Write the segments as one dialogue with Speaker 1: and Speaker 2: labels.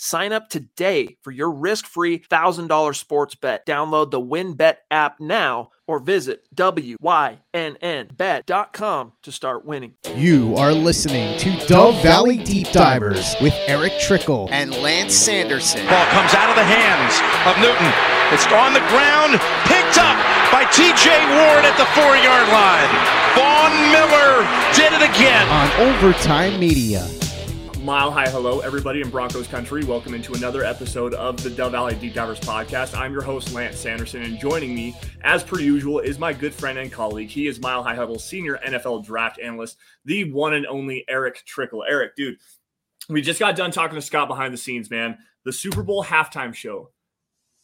Speaker 1: Sign up today for your risk-free $1,000 sports bet. Download the WynnBET app now or visit wynnbet.com to start winning.
Speaker 2: You are listening to Dove Valley Deep Divers with Erick Trickel.
Speaker 3: and Lance Sanderson.
Speaker 4: Ball comes out of the hands of Newton. It's on the ground, picked up by TJ Ward at the four yard line. Von Miller did it again.
Speaker 2: on Overtime Media.
Speaker 5: Mile high hello, everybody in Broncos country. Welcome into another episode of the Dove Valley Deep Divers podcast. I'm your host, Lance Sanderson, and joining me, as per usual, is my good friend and colleague. He is Mile High Huddle senior NFL draft analyst, the one and only Erick Trickel. Erick, dude, we just got done talking to Scott behind the scenes, man. The Super Bowl halftime show,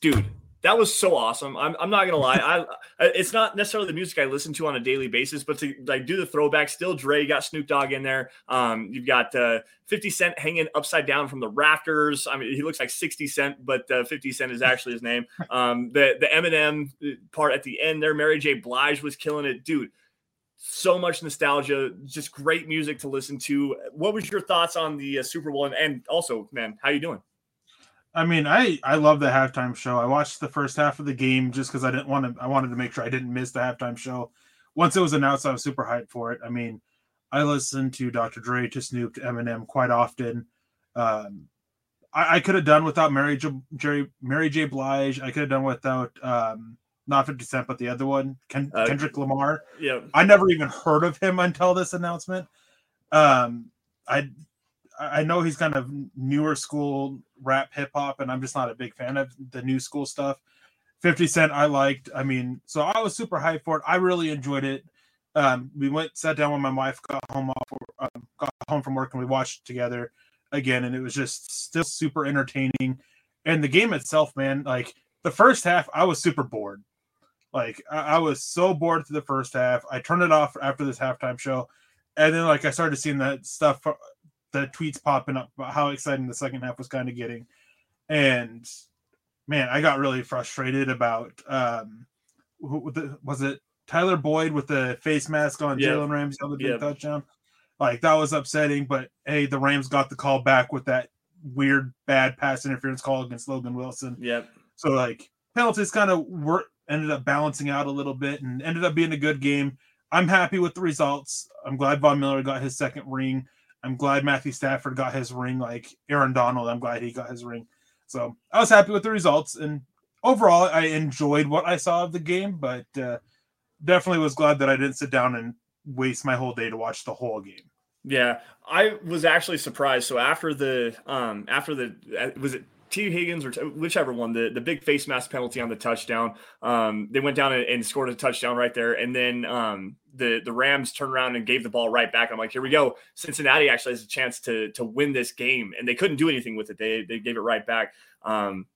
Speaker 5: dude. That was so awesome. I'm, I'm not gonna lie. I it's not necessarily the music I listen to on a daily basis, but to like do the throwback, still Dre got Snoop Dogg in there. Um, you've got uh, 50 Cent hanging upside down from the rafters. I mean, he looks like 60 Cent, but uh, 50 Cent is actually his name. Um, the the Eminem part at the end there, Mary J. Blige was killing it, dude. So much nostalgia, just great music to listen to. What was your thoughts on the uh, Super Bowl? And, and also, man, how you doing?
Speaker 6: I mean, I I love the halftime show. I watched the first half of the game just because I didn't want to. I wanted to make sure I didn't miss the halftime show. Once it was announced, I was super hyped for it. I mean, I listen to Dr. Dre, to Snoop, to Eminem quite often. Um, I, I could have done without Mary J. Jerry, Mary J. Blige. I could have done without um, not Fifty Cent, but the other one, Ken,
Speaker 5: Uh,
Speaker 6: Kendrick Lamar.
Speaker 5: Yeah,
Speaker 6: I never even heard of him until this announcement. Um, I I know he's kind of newer school rap hip hop, and I'm just not a big fan of the new school stuff. 50 Cent, I liked. I mean, so I was super hyped for it. I really enjoyed it. Um, we went, sat down when my wife got home off, um, got home from work, and we watched together again, and it was just still super entertaining. And the game itself, man, like the first half, I was super bored. Like I, I was so bored through the first half. I turned it off after this halftime show, and then like I started seeing that stuff, the tweets popping up about how exciting the second half was kind of getting, and man, I got really frustrated about um, who, the, was it Tyler Boyd with the face mask on
Speaker 5: Yeah.
Speaker 6: Jalen Ramsey on the big
Speaker 5: Yeah.
Speaker 6: touchdown. Like that was upsetting, but hey, the Rams got the call back with that weird bad pass interference call against Logan Wilson.
Speaker 5: yeah.
Speaker 6: So like penalties kind of were ended up balancing out a little bit and ended up being a good game. I'm happy with the results. I'm glad Von Miller got his second ring. I'm glad Matthew Stafford got his ring. Like Aaron Donald, I'm glad he got his ring. So I was happy with the results and overall I enjoyed what I saw of the game, but uh, definitely was glad that I didn't sit down and waste my whole day to watch the whole game.
Speaker 5: Yeah, I was actually surprised. So after the um after the uh, was it Tee Higgins or t- whichever one the the big face mask penalty on the touchdown, um they went down and, and scored a touchdown right there, and then um the the Rams turned around and gave the ball right back. I'm like, here we go. Cincinnati actually has a chance to to win this game, and they couldn't do anything with it. They they gave it right back. Um,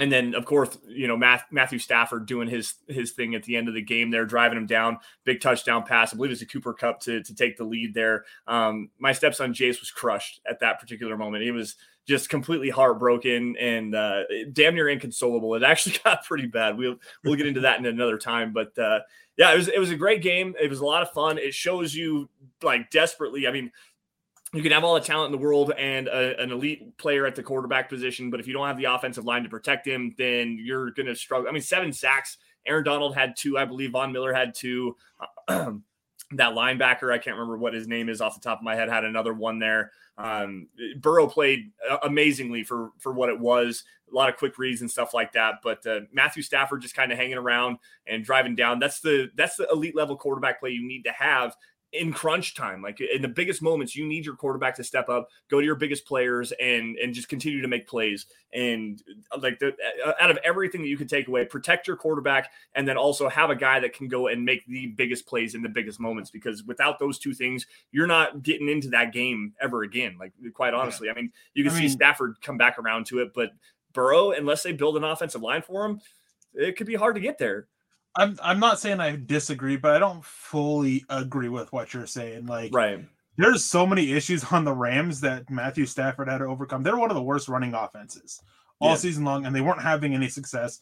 Speaker 5: and then of course you know Matthew Stafford doing his his thing at the end of the game there, driving him down, big touchdown pass. I believe it's a Cooper Kupp to to take the lead there. Um, my stepson Jace was crushed at that particular moment. He was just completely heartbroken and uh, damn near inconsolable. It actually got pretty bad. We'll we'll get into that in another time, but uh, yeah, it was it was a great game. It was a lot of fun. It shows you like desperately. I mean, you can have all the talent in the world and a, an elite player at the quarterback position, but if you don't have the offensive line to protect him, then you're going to struggle. I mean, seven sacks. Aaron Donald had two, I believe. Von Miller had two. that linebacker, I can't remember what his name is off the top of my head, had another one there. Um, Burrow played amazingly for for what it was. A lot of quick reads and stuff like that. But uh, Matthew Stafford just kind of hanging around and driving down. That's the that's the elite level quarterback play you need to have in crunch time like in the biggest moments you need your quarterback to step up go to your biggest players and and just continue to make plays. And like the uh, out of everything that you could take away protect your quarterback and then also have a guy that can go and make the biggest plays in the biggest moments because without those two things you're not getting into that game ever again like quite honestly. I mean you can
Speaker 6: I
Speaker 5: see
Speaker 6: mean-
Speaker 5: stafford come back around to it but burrow unless they build an offensive line for him it could be hard to get there
Speaker 6: I'm I'm not saying I disagree, but I don't fully agree with what you're saying. Like,
Speaker 5: Right.
Speaker 6: there's so many issues on the Rams that Matthew Stafford had to overcome. They're one of the worst running offenses all
Speaker 5: Yeah.
Speaker 6: season long, and they weren't having any success.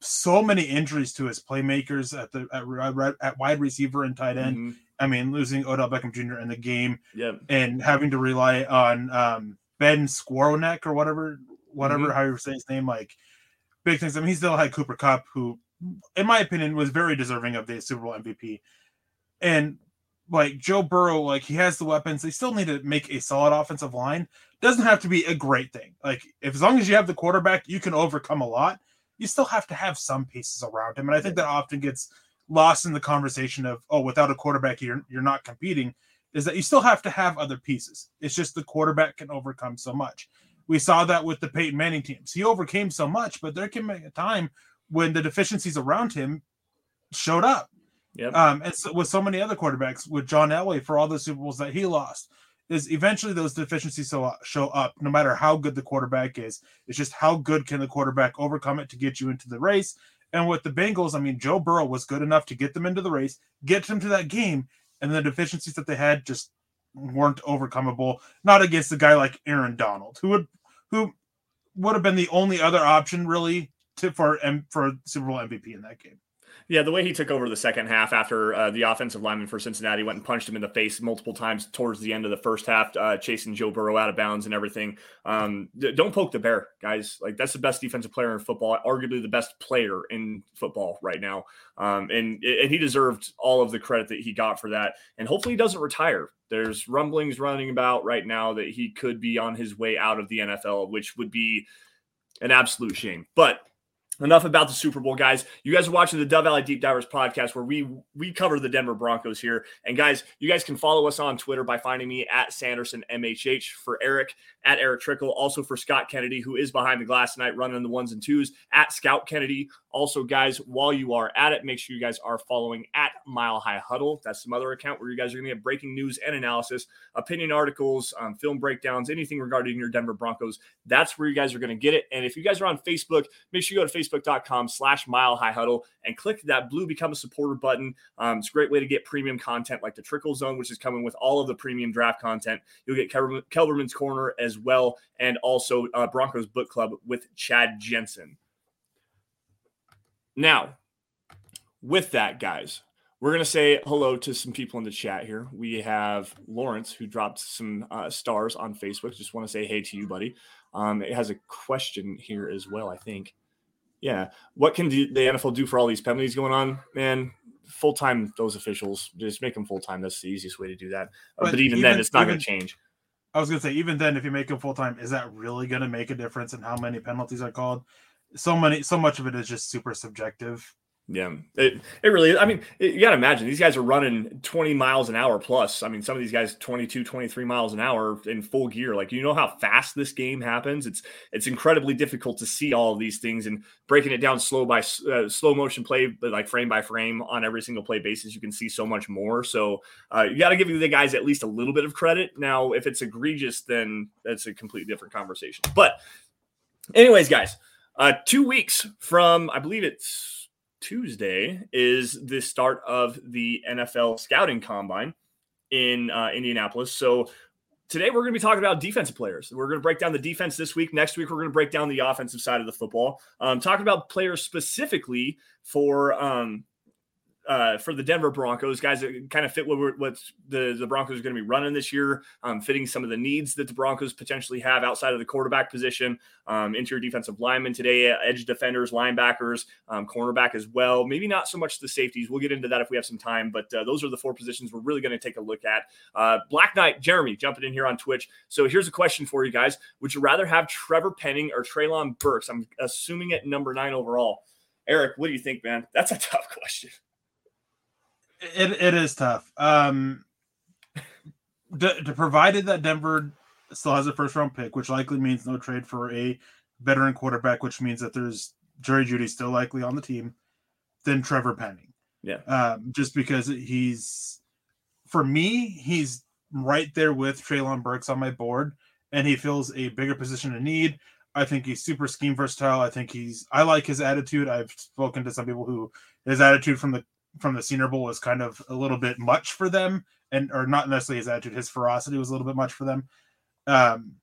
Speaker 6: So many injuries to his playmakers at the at, at wide receiver and tight end.
Speaker 5: Mhm.
Speaker 6: I mean, losing Odell Beckham Jr. in the game
Speaker 5: Yep.
Speaker 6: and having to rely on um, Ben Skowronek or whatever, whatever
Speaker 5: Mhm.
Speaker 6: how you say his name, like big things. I mean, he still had Cooper Kupp, who, in my opinion, was very deserving of the Super Bowl MVP. And like Joe Burrow, like he has the weapons. They still need to make a solid offensive line. Doesn't have to be a great thing. Like if as long as you have the quarterback, you can overcome a lot. You still have to have some pieces around him, and I think that often gets lost in the conversation of oh, without a quarterback, you're you're not competing. Is that you still have to have other pieces. It's just the quarterback can overcome so much. We saw that with the Peyton Manning teams. He overcame so much, but there came a time when the deficiencies around him showed up.
Speaker 5: Yep.
Speaker 6: Um, and so with so many other quarterbacks, with John Elway for all the Super Bowls that he lost, is eventually those deficiencies so, show up no matter how good the quarterback is. It's just how good can the quarterback overcome it to get you into the race. And with the Bengals, I mean, Joe Burrow was good enough to get them into the race, get them to that game, and the deficiencies that they had just weren't overcomable. Not against a guy like Aaron Donald, who would who would have been the only other option really to for for Super Bowl MVP in that game.
Speaker 5: Yeah, the way he took over the second half after uh, the offensive lineman for Cincinnati went and punched him in the face multiple times towards the end of the first half, uh, chasing Joe Burrow out of bounds and everything. Um, d- don't poke the bear, guys. Like that's the best defensive player in football, arguably the best player in football right now. Um, and and he deserved all of the credit that he got for that. And hopefully he doesn't retire. There's rumblings running about right now that he could be on his way out of the NFL, which would be an absolute shame. But enough about the Super Bowl, guys. You guys are watching the Dove Valley Deep Divers podcast where we we cover the Denver Broncos here. And guys, you guys can follow us on Twitter by finding me at Sanderson MHH for Erick at Erick Trickel, also for Scott Kennedy, who is behind the glass tonight, running the ones and twos at Scout Kennedy. Also, guys, while you are at it, make sure you guys are following at Mile High Huddle. That's some other account where you guys are going to get breaking news and analysis, opinion articles, um, film breakdowns, anything regarding your Denver Broncos. That's where you guys are going to get it. And if you guys are on Facebook, make sure you go to facebook.com slash Mile High Huddle and click that blue Become a Supporter button. Um, it's a great way to get premium content like the Trickel Zone, which is coming with all of the premium draft content. You'll get Kelberman, Kelberman's Corner as well, and also uh, Broncos Book Club with Chad Jensen. Now, with that, guys, we're going to say hello to some people in the chat here. We have Lawrence, who dropped some uh, stars on Facebook. Just want to say hey to you, buddy. Um, it has a question here as well, I think. Yeah. What can the NFL do for all these penalties going on? Man, full time, those officials, just make them full time. That's the easiest way to do that. Uh,
Speaker 6: But
Speaker 5: but, even, then, it's not going to change.
Speaker 6: I was gonna say, even then, if you make him full time, is that really gonna make a difference in how many penalties are called? So many, so much of it is just super subjective.
Speaker 5: Yeah, it, it really is. I mean, it, you got to imagine these guys are running 20 miles an hour plus. I mean, some of these guys 22, 23 miles an hour in full gear. Like, you know how fast this game happens? It's it's incredibly difficult to see all of these things and breaking it down slow by uh, slow motion play, but like frame by frame on every single play basis, you can see so much more. So uh, you got to give the guys at least a little bit of credit. Now, if it's egregious, then that's a completely different conversation. But, anyways, guys, uh, two weeks from I believe it's Tuesday is the start of the NFL scouting combine in uh, Indianapolis. So today we're going to be talking about defensive players. We're going to break down the defense this week. Next week we're going to break down the offensive side of the football. Um, talking about players specifically for um, uh, for the Denver Broncos, guys that kind of fit what, what the, the Broncos are going to be running this year, um, fitting some of the needs that the Broncos potentially have outside of the quarterback position, um, interior defensive linemen today, edge defenders, linebackers, um, cornerback as well. Maybe not so much the safeties. We'll get into that if we have some time, but uh, those are the four positions we're really going to take a look at. Uh, Black Knight, Jeremy, jumping in here on Twitch. So here's a question for you guys. Would you rather have Trevor Penning or Treylon Burks? I'm assuming at number nine overall. Erick, what do you think, man? That's a tough question.
Speaker 6: It it is tough. Um, d- to provided that Denver still has a first round pick, which likely means no trade for a veteran quarterback, which means that there's Jerry Jeudy still likely on the team, then Trevor Penning.
Speaker 5: Yeah.
Speaker 6: Um, just because he's for me, he's right there with Treylon Burks on my board, and he fills a bigger position of need. I think he's super scheme versatile. I think he's I like his attitude. I've spoken to some people who his attitude from the from the Senior Bowl was kind of a little bit much for them, and or not necessarily his attitude, his ferocity was a little bit much for them. Um,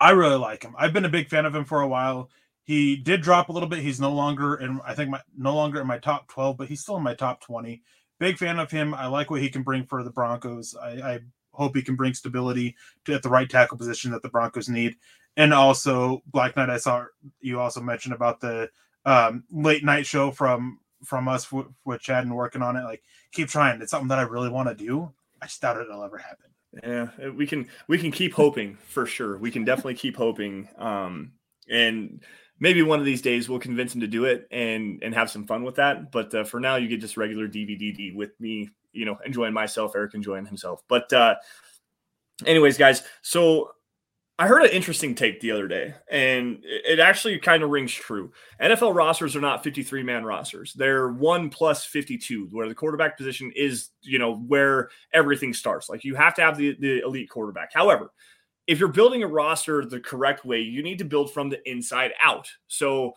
Speaker 6: I really like him. I've been a big fan of him for a while. He did drop a little bit. He's no longer in I think my no longer in my top 12, but he's still in my top 20. Big fan of him. I like what he can bring for the Broncos. I, I hope he can bring stability to at the right tackle position that the Broncos need. And also Black Knight, I saw you also mentioned about the um, late night show from from us w- with Chad and working on it. Like, keep trying. It's something that I really want to do. I just doubt it'll ever happen.
Speaker 5: Yeah, we can we can keep hoping for sure. We can definitely keep hoping. Um, and maybe one of these days we'll convince him to do it and and have some fun with that. But uh, for now, you get just regular DVD with me, you know, enjoying myself, Erick enjoying himself. But uh, anyways, guys, so I heard an interesting take the other day, and it actually kind of rings true. NFL rosters are not 53 man rosters. They're one plus 52, where the quarterback position is, you know, where everything starts. Like you have to have the, the elite quarterback. However, if you're building a roster the correct way, you need to build from the inside out. So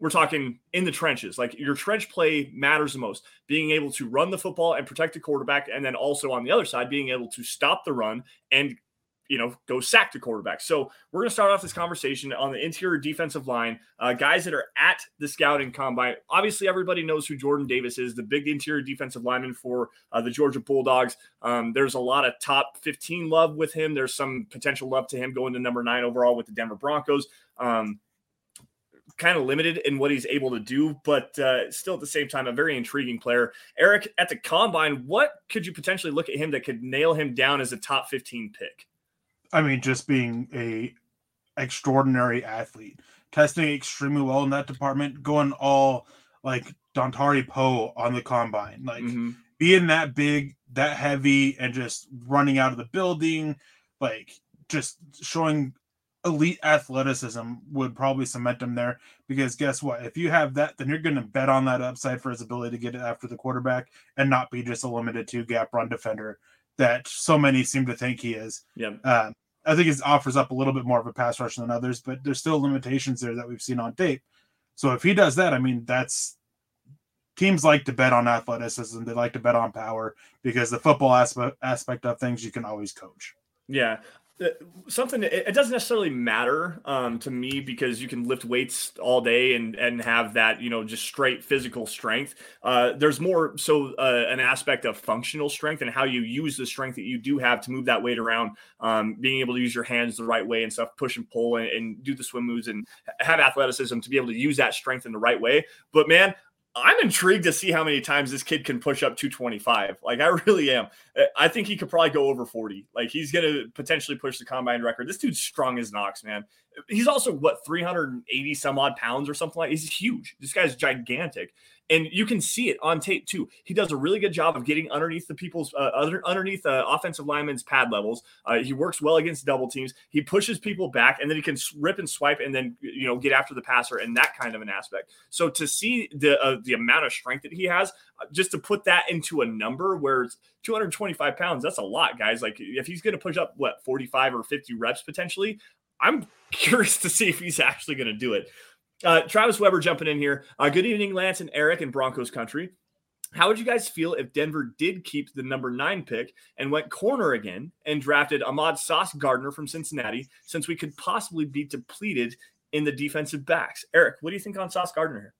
Speaker 5: we're talking in the trenches. Like your trench play matters the most. Being able to run the football and protect the quarterback, and then also on the other side, being able to stop the run and you know, go sack the quarterback. So we're going to start off this conversation on the interior defensive line, uh, guys that are at the scouting combine. Obviously, everybody knows who Jordan Davis is, the big interior defensive lineman for uh, the Georgia Bulldogs. Um, there's a lot of top 15 love with him. There's some potential love to him going to number nine overall with the Denver Broncos. Um, kind of limited in what he's able to do, but uh, still at the same time, a very intriguing player. Erick, at the combine, what could you potentially look at him that could nail him down as a top 15 pick?
Speaker 6: I mean, just being a extraordinary athlete, testing extremely well in that department, going all like Dontari Poe on the combine, like mm-hmm. being that big, that heavy, and just running out of the building, like just showing elite athleticism would probably cement him there. Because guess what? If you have that then you're going to bet on that upside for his ability to get it after the quarterback and not be just a limited two gap run defender that so many seem to think he is.
Speaker 5: Yeah
Speaker 6: um, I think it offers up a little bit more of a pass rush than others, but there's still limitations there that we've seen on tape. So if he does that, I mean, that's teams like to bet on athleticism. They like to bet on power because the football aspect aspect of things you can always coach.
Speaker 5: Yeah, something it doesn't necessarily matter um, to me because you can lift weights all day and and have that you know just straight physical strength. Uh, there's more so uh, an aspect of functional strength and how you use the strength that you do have to move that weight around um, being able to use your hands the right way and stuff push and pull and, and do the swim moves and have athleticism to be able to use that strength in the right way. But man I'm intrigued to see how many times this kid can push up 225. Like I really am. I think he could probably go over 40. Like he's to potentially push the combine record. This dude's strong as Knox, man. He's also what 380 some odd pounds or something like. He's huge. This guy's gigantic and you can see it on tape too. He does a really good job of getting underneath the people's uh, under, underneath uh, offensive linemen's pad levels. Uh, he works well against double teams. He pushes people back, and then he can rip and swipe, and then you know get after the passer and that kind of an aspect. So to see the uh, the amount of strength that he has, uh, just to put that into a number where it's 225 pounds, that's a lot, guys. Like if he's going to push up what 45 or 50 reps potentially, I'm curious to see if he's actually going to do it. Uh, Travis Weber jumping in here. Uh, good evening, Lance and Erick in Broncos country. How would you guys feel if Denver did keep the number nine pick and went corner again and drafted Ahmad Sauce Gardner from Cincinnati, since we could possibly be depleted in the defensive backs? Erick, what do you think on Sauce Gardner?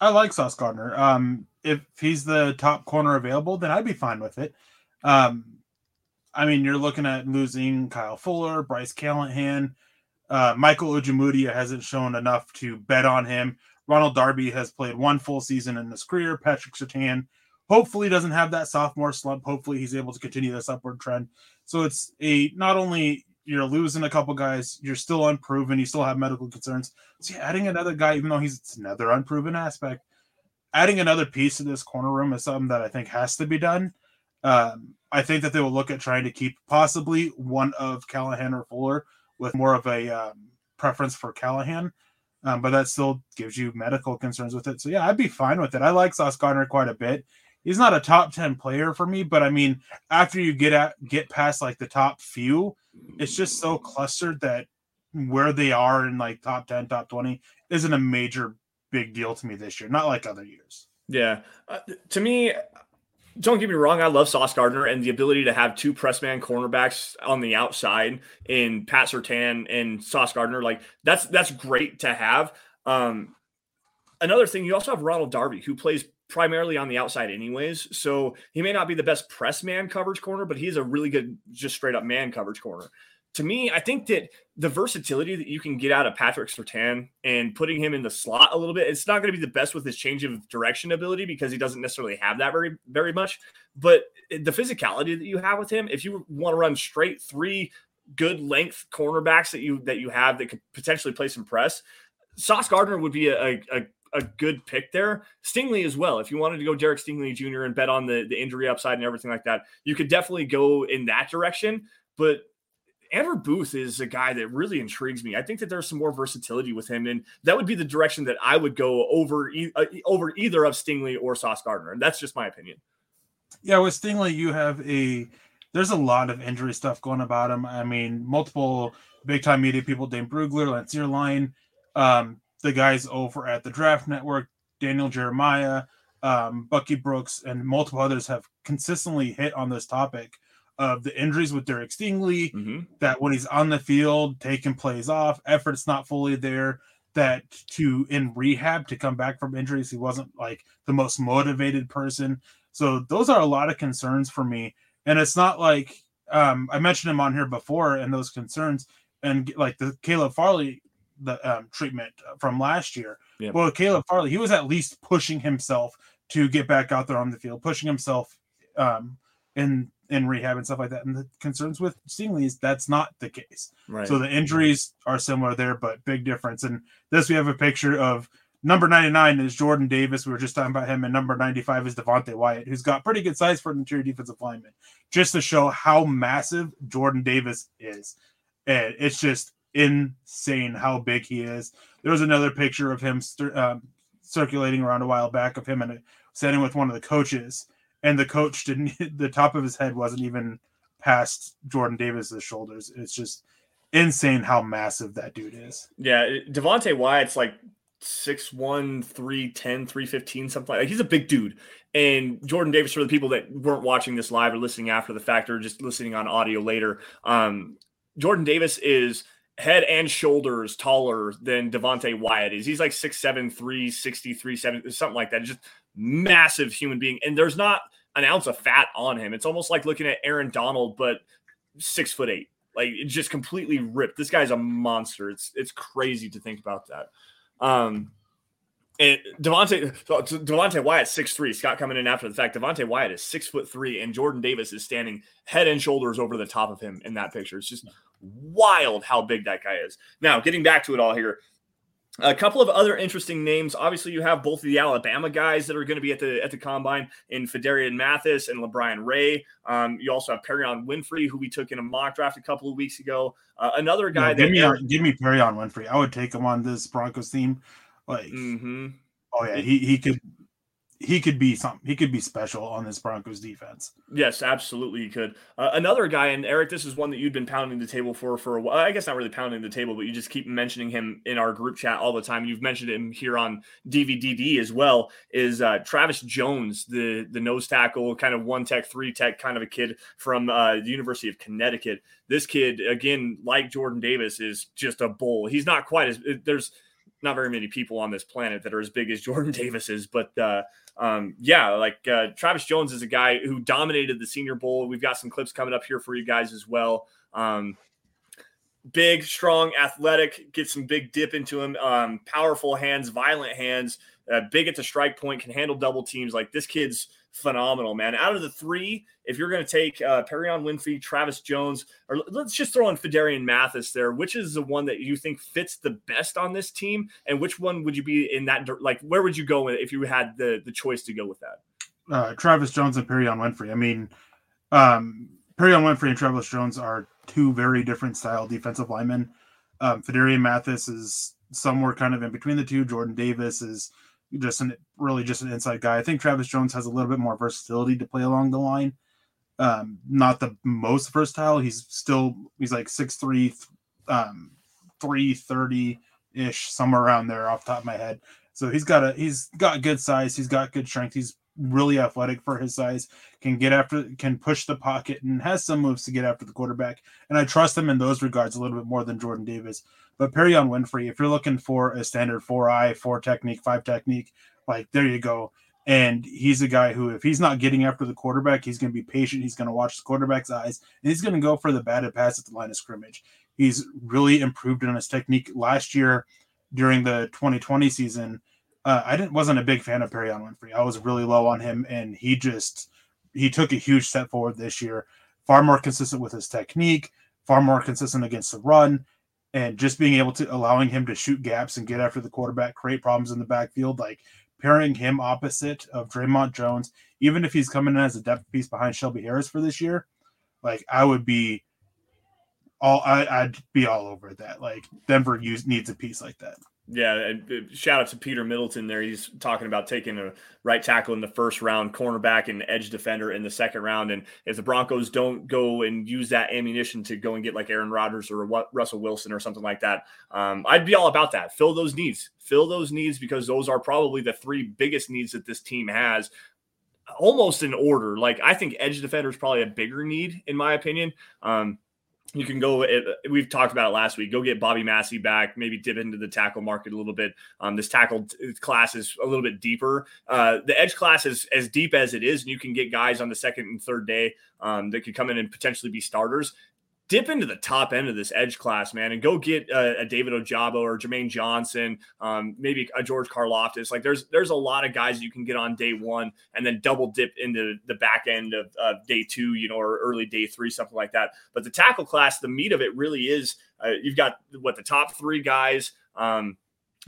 Speaker 6: I like Sauce Gardner. Um, if he's the top corner available, then I'd be fine with it. Um, I mean, you're looking at losing Kyle Fuller, Bryce Callahan, uh, Michael Ojemudia hasn't shown enough to bet on him. Ronald Darby has played one full season in his career. Patrick Surtain hopefully doesn't have that sophomore slump. Hopefully he's able to continue this upward trend. So it's a not only you're losing a couple guys, you're still unproven, you still have medical concerns. So yeah, adding another guy, even though he's another unproven aspect, adding another piece to this corner room is something that I think has to be done. Um, I think that they will look at trying to keep possibly one of Callahan or Fuller with more of a um, preference for Callahan. Um, but that still gives you medical concerns with it. So yeah, I'd be fine with it. I like Sauce Gardner quite a bit. He's not a top 10 player for me, but I mean, after you get at get past like the top few, it's just so clustered that where they are in like top 10, top 20 isn't a major big deal to me this year, not like other years.
Speaker 5: Yeah. Uh, to me, don't get me wrong, I love Sauce Gardner and the ability to have two press man cornerbacks on the outside in Pat Surtain and Sauce Gardner. Like that's that's great to have. Um, another thing, you also have Ronald Darby, who plays primarily on the outside anyways. So he may not be the best press man coverage corner, but he's a really good, just straight up man coverage corner. To me, I think that the versatility that you can get out of Patrick Surtain and putting him in the slot a little bit, it's not going to be the best with his change of direction ability because he doesn't necessarily have that very, very much. But the physicality that you have with him, if you want to run straight three good length cornerbacks that you that you have that could potentially play some press, Sauce Gardner would be a, a, a good pick there. Stingley as well. If you wanted to go Derek Stingley Jr. and bet on the, the injury upside and everything like that, you could definitely go in that direction. But Andrew Booth is a guy that really intrigues me. I think that there's some more versatility with him, and that would be the direction that I would go over uh, over either of Stingley or Sauce Gardner, and that's just my opinion.
Speaker 6: Yeah, with Stingley, you have a there's a lot of injury stuff going about him. I mean, multiple big time media people, Dane Brugler, Lance Zierlein, um, the guys over at the Draft Network, Daniel Jeremiah, um, Bucky Brooks, and multiple others have consistently hit on this topic of the injuries with Derek Stingley, mm-hmm. that when he's on the field, taking plays off, effort's not fully there, that to in rehab to come back from injuries, he wasn't like the most motivated person. So those are a lot of concerns for me. And it's not like um, I mentioned him on here before and those concerns and like the Caleb Farley the um, treatment from last year. Yep. Well, Caleb Farley, he was at least pushing himself to get back out there on the field, pushing himself um, in in rehab and stuff like that. And the concerns with Stingley is that's not the case. Right. So the injuries are similar there, but big difference. And this we have a picture of number 99 is Jordan Davis. We were just talking about him, and number 95 is Devonte Wyatt, who's got pretty good size for an interior defensive lineman, just to show how massive Jordan Davis is. And it's just insane how big he is. There was another picture of him um, circulating around a while back of him and sitting with one of the coaches and the coach didn't the top of his head wasn't even past Jordan Davis's shoulders. It's just insane how massive that dude is.
Speaker 5: Yeah, Devonte Wyatt's like 6'1, 310, 315, something like that. He's a big dude. And Jordan Davis, for the people that weren't watching this live or listening after the fact or just listening on audio later, um, Jordan Davis is head and shoulders taller than Devonte Wyatt is. He's like 6'7, 360, 370, something like that. Just massive human being. And there's not an ounce of fat on him. It's almost like looking at Aaron Donald, but six foot eight. Like just completely ripped. This guy's a monster. It's it's crazy to think about that. Um and Devonte Devonte Wyatt six three. Scott coming in after the fact. Devonte Wyatt is six foot three, and Jordan Davis is standing head and shoulders over the top of him in that picture. It's just wild how big that guy is. Now, getting back to it all here, a couple of other interesting names. Obviously, you have both of the Alabama guys that are going to be at the at the combine in Phidarian Mathis and LaBryan Ray. Um, you also have Perrion Winfrey, who we took in a mock draft a couple of weeks ago. Uh, another guy.
Speaker 6: give me give me Perrion Winfrey. I would take him on this Broncos team. Like, mm-hmm. oh yeah, he he could he could be something. He could be special on this Broncos defense.
Speaker 5: Yes, absolutely, he could. Uh, another guy, and Erick, this is one that you've been pounding the table for for a while. I guess not really pounding the table, but you just keep mentioning him in our group chat all the time. You've mentioned him here on DVDD as well. Is uh, Travis Jones, the the nose tackle, kind of one tech, three tech, kind of a kid from uh, the University of Connecticut. This kid, again, like Jordan Davis, is just a bull. He's not quite as there's not very many people on this planet that are as big as Jordan Davis is, but uh, um, yeah, like uh, Travis Jones is a guy who dominated the Senior Bowl. We've got some clips coming up here for you guys as well. Um, big, strong, athletic, get some big dip into him. Um, powerful hands, violent hands, uh, big at the strike point, can handle double teams. Like this kid's phenomenal, man. Out of the three, if you're going to take uh, Perrion Winfrey, Travis Jones, or let's just throw in Phidarian Mathis there, which is the one that you think fits the best on this team, and which one would you be in that? Like, where would you go if you had the the choice to go with that?
Speaker 6: Uh, Travis Jones and Perrion Winfrey. I mean, um, Perrion Winfrey and Travis Jones are two very different style defensive linemen. Um, Phidarian Mathis is somewhere kind of in between the two. Jordan Davis is just an really just an inside guy. I think Travis Jones has a little bit more versatility to play along the line. Um, not the most versatile. He's still he's like six three, um, 330 ish, somewhere around there off the top of my head. So he's got a he's got good size, he's got good strength, he's really athletic for his size, can get after can push the pocket and has some moves to get after the quarterback. And I trust him in those regards a little bit more than Jordan Davis. But Perrion Winfrey, if you're looking for a standard four eye, four technique, five technique, like there you go. And he's a guy who, if he's not getting after the quarterback, he's going to be patient. He's going to watch the quarterback's eyes, and he's going to go for the batted pass at the line of scrimmage. He's really improved in his technique. Last year, during the 2020 season, uh, I didn't wasn't a big fan of Perrion Winfrey. I was really low on him, and he just he took a huge step forward this year. Far more consistent with his technique, far more consistent against the run, and just being able to allowing him to shoot gaps and get after the quarterback, create problems in the backfield. Like pairing him opposite of Dre'Mont Jones, even if he's coming in as a depth piece behind Shelby Harris for this year, like I would be all I, would be all over that. Like Denver use, needs a piece like that.
Speaker 5: Yeah, and uh, shout out to Peter Middleton there. He's talking about taking a right tackle in the first round, cornerback and edge defender in the second round. And if the Broncos don't go and use that ammunition to go and get like Aaron Rodgers or Russell Wilson or something like that, um, I'd be all about that. Fill those needs, fill those needs because those are probably the three biggest needs that this team has almost in order. Like I think edge defender is probably a bigger need in my opinion. Um, you can go. We've talked about it last week. Go get Bobby Massie back. Maybe dip into the tackle market a little bit. Um, this tackle class is a little bit deeper. Uh, the edge class is as deep as it is, and you can get guys on the second and third day um, that could come in and potentially be starters dip into the top end of this edge class, man, and go get a, a David Ojabo or Jermaine Johnson, um, maybe a George Karlaftis. Like there's there's a lot of guys you can get on day one and then double dip into the back end of, of day two, you know, or early day three, something like that. But the tackle class, the meat of it really is uh, you've got what the top three guys. Um,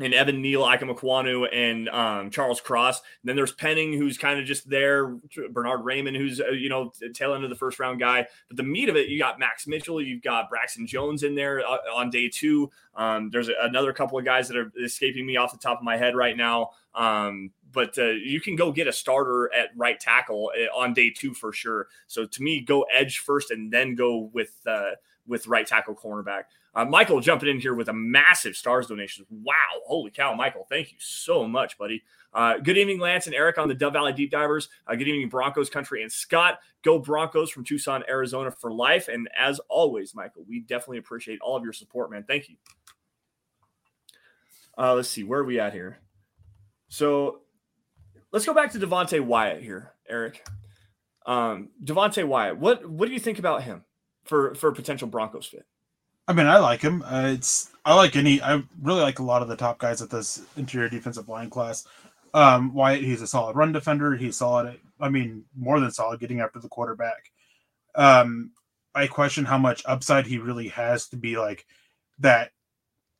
Speaker 5: and Evan Neal, Ikem Ekwonu, and um, Charles Cross. And then there's Penning, who's kind of just there. Bernhard Raimann, who's uh, you know tail end of the first round guy. But the meat of it, you got Max Mitchell, you've got Braxton Jones in there uh, on day two. Um, there's a, another couple of guys that are escaping me off the top of my head right now. Um, but uh, you can go get a starter at right tackle uh, on day two for sure. So to me, go edge first and then go with uh, with right tackle cornerback. Uh, Michael jumping in here with a massive stars donation. Wow. Holy cow, Michael. Thank you so much, buddy. Uh, good evening, Lance and Erick on the Dove Valley Deep Divers. Uh, good evening, Broncos country and Scott. Go Broncos from Tucson, Arizona for life. And as always, Michael, we definitely appreciate all of your support, man. Thank you. Uh, let's see, where are we at here? So let's go back to Devonte Wyatt here, Erick. Um, Devonte Wyatt, what what do you think about him for for a potential Broncos fit?
Speaker 6: I mean, I like him. Uh, it's I like any. I really like a lot of the top guys at this interior defensive line class. Um, Wyatt, he's a solid run defender. He's solid. I mean, more than solid getting after the quarterback. Um, I question how much upside he really has to be like that,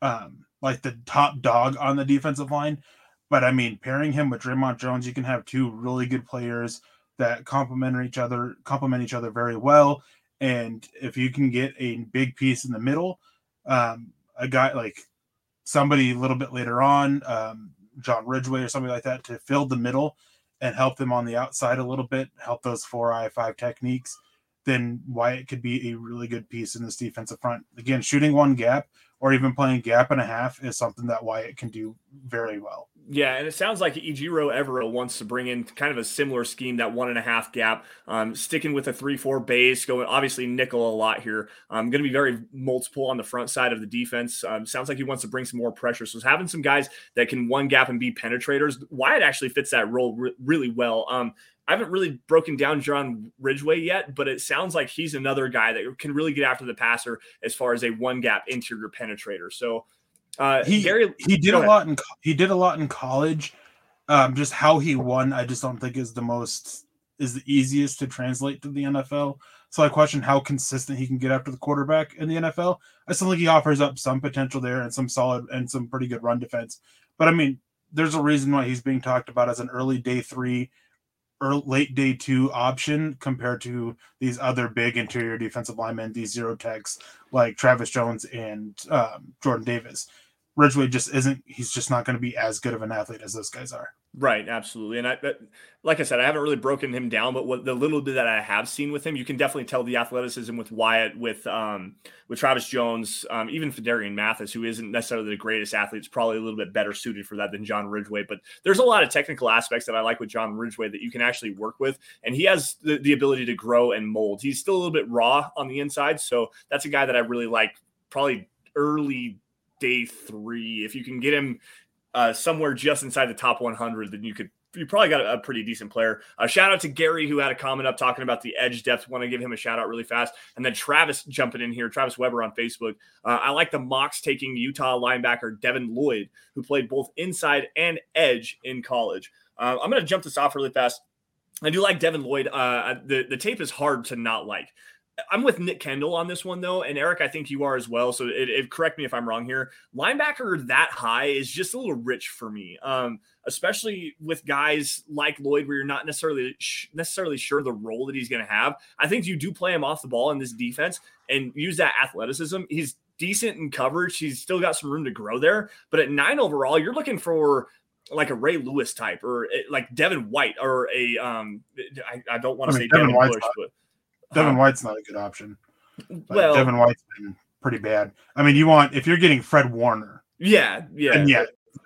Speaker 6: um, like the top dog on the defensive line. But I mean, pairing him with Dre'Mont Jones, you can have two really good players that complement each other, complement each other very well. And if you can get a big piece in the middle, um, a guy like somebody a little bit later on, um, John Ridgeway or something like that, to fill the middle and help them on the outside a little bit, help those four I five techniques, then Wyatt could be a really good piece in this defensive front. Again, shooting one gap or even playing gap and a half is something that Wyatt can do very well.
Speaker 5: Yeah, and it sounds like Ejiro Evero wants to bring in kind of a similar scheme, that one and a half gap, um, sticking with a three-four base, going obviously nickel a lot here. Um, going to be very multiple on the front side of the defense. Um, sounds like he wants to bring some more pressure. So having some guys that can one gap and be penetrators, Wyatt actually fits that role re- really well. Um, I haven't really broken down John Ridgeway yet, but it sounds like he's another guy that can really get after the passer as far as a one gap interior penetrator. So
Speaker 6: uh, he Gary, he did a lot in he did a lot in college. Um, just how he won, I just don't think is the most is the easiest to translate to the NFL. So I question how consistent he can get after the quarterback in the NFL. I still think he offers up some potential there and some solid and some pretty good run defense. But I mean, there's a reason why he's being talked about as an early day three or late day two option compared to these other big interior defensive linemen, these zero techs like Travis Jones and um, Jordan Davis. Ridgeway just isn't. He's just not going to be as good of an athlete as those guys are.
Speaker 5: Right, absolutely. And I, like I said, I haven't really broken him down, but what the little bit that I have seen with him, you can definitely tell the athleticism with Wyatt, with um, with Travis Jones, um, even Phidarian Mathis, who isn't necessarily the greatest athlete, is probably a little bit better suited for that than John Ridgeway. But there's a lot of technical aspects that I like with John Ridgeway that you can actually work with, and he has the, the ability to grow and mold. He's still a little bit raw on the inside, so that's a guy that I really like. Probably early day three, if you can get him uh, somewhere just inside the top 100, then you could you probably got a, a pretty decent player. Uh, shout out to Gary who had a comment up talking about the edge depth. Want to give him a shout out really fast, and then Travis jumping in here. Travis Weber on Facebook. Uh, I like the Mocs taking Utah linebacker Devin Lloyd, who played both inside and edge in college. Uh, I'm going to jump this off really fast. I do like Devin Lloyd. Uh, the the tape is hard to not like. I'm with Nick Kendall on this one though, and Erick, I think you are as well. So it, it, correct me if I'm wrong here. Linebacker that high is just a little rich for me, um, especially with guys like Lloyd, where you're not necessarily necessarily sure the role that he's going to have. I think you do play him off the ball in this defense and use that athleticism. He's decent in coverage. He's still got some room to grow there, but at nine overall, you're looking for like a Ray Lewis type or eh, like Devin White or a um I, I don't want to I mean, say Devin, Devin Bush, but
Speaker 6: Devin White's not a good option. Well, Devin White's been pretty bad. I mean, you want if you're getting Fred Warner,
Speaker 5: yeah, yeah,
Speaker 6: and yeah,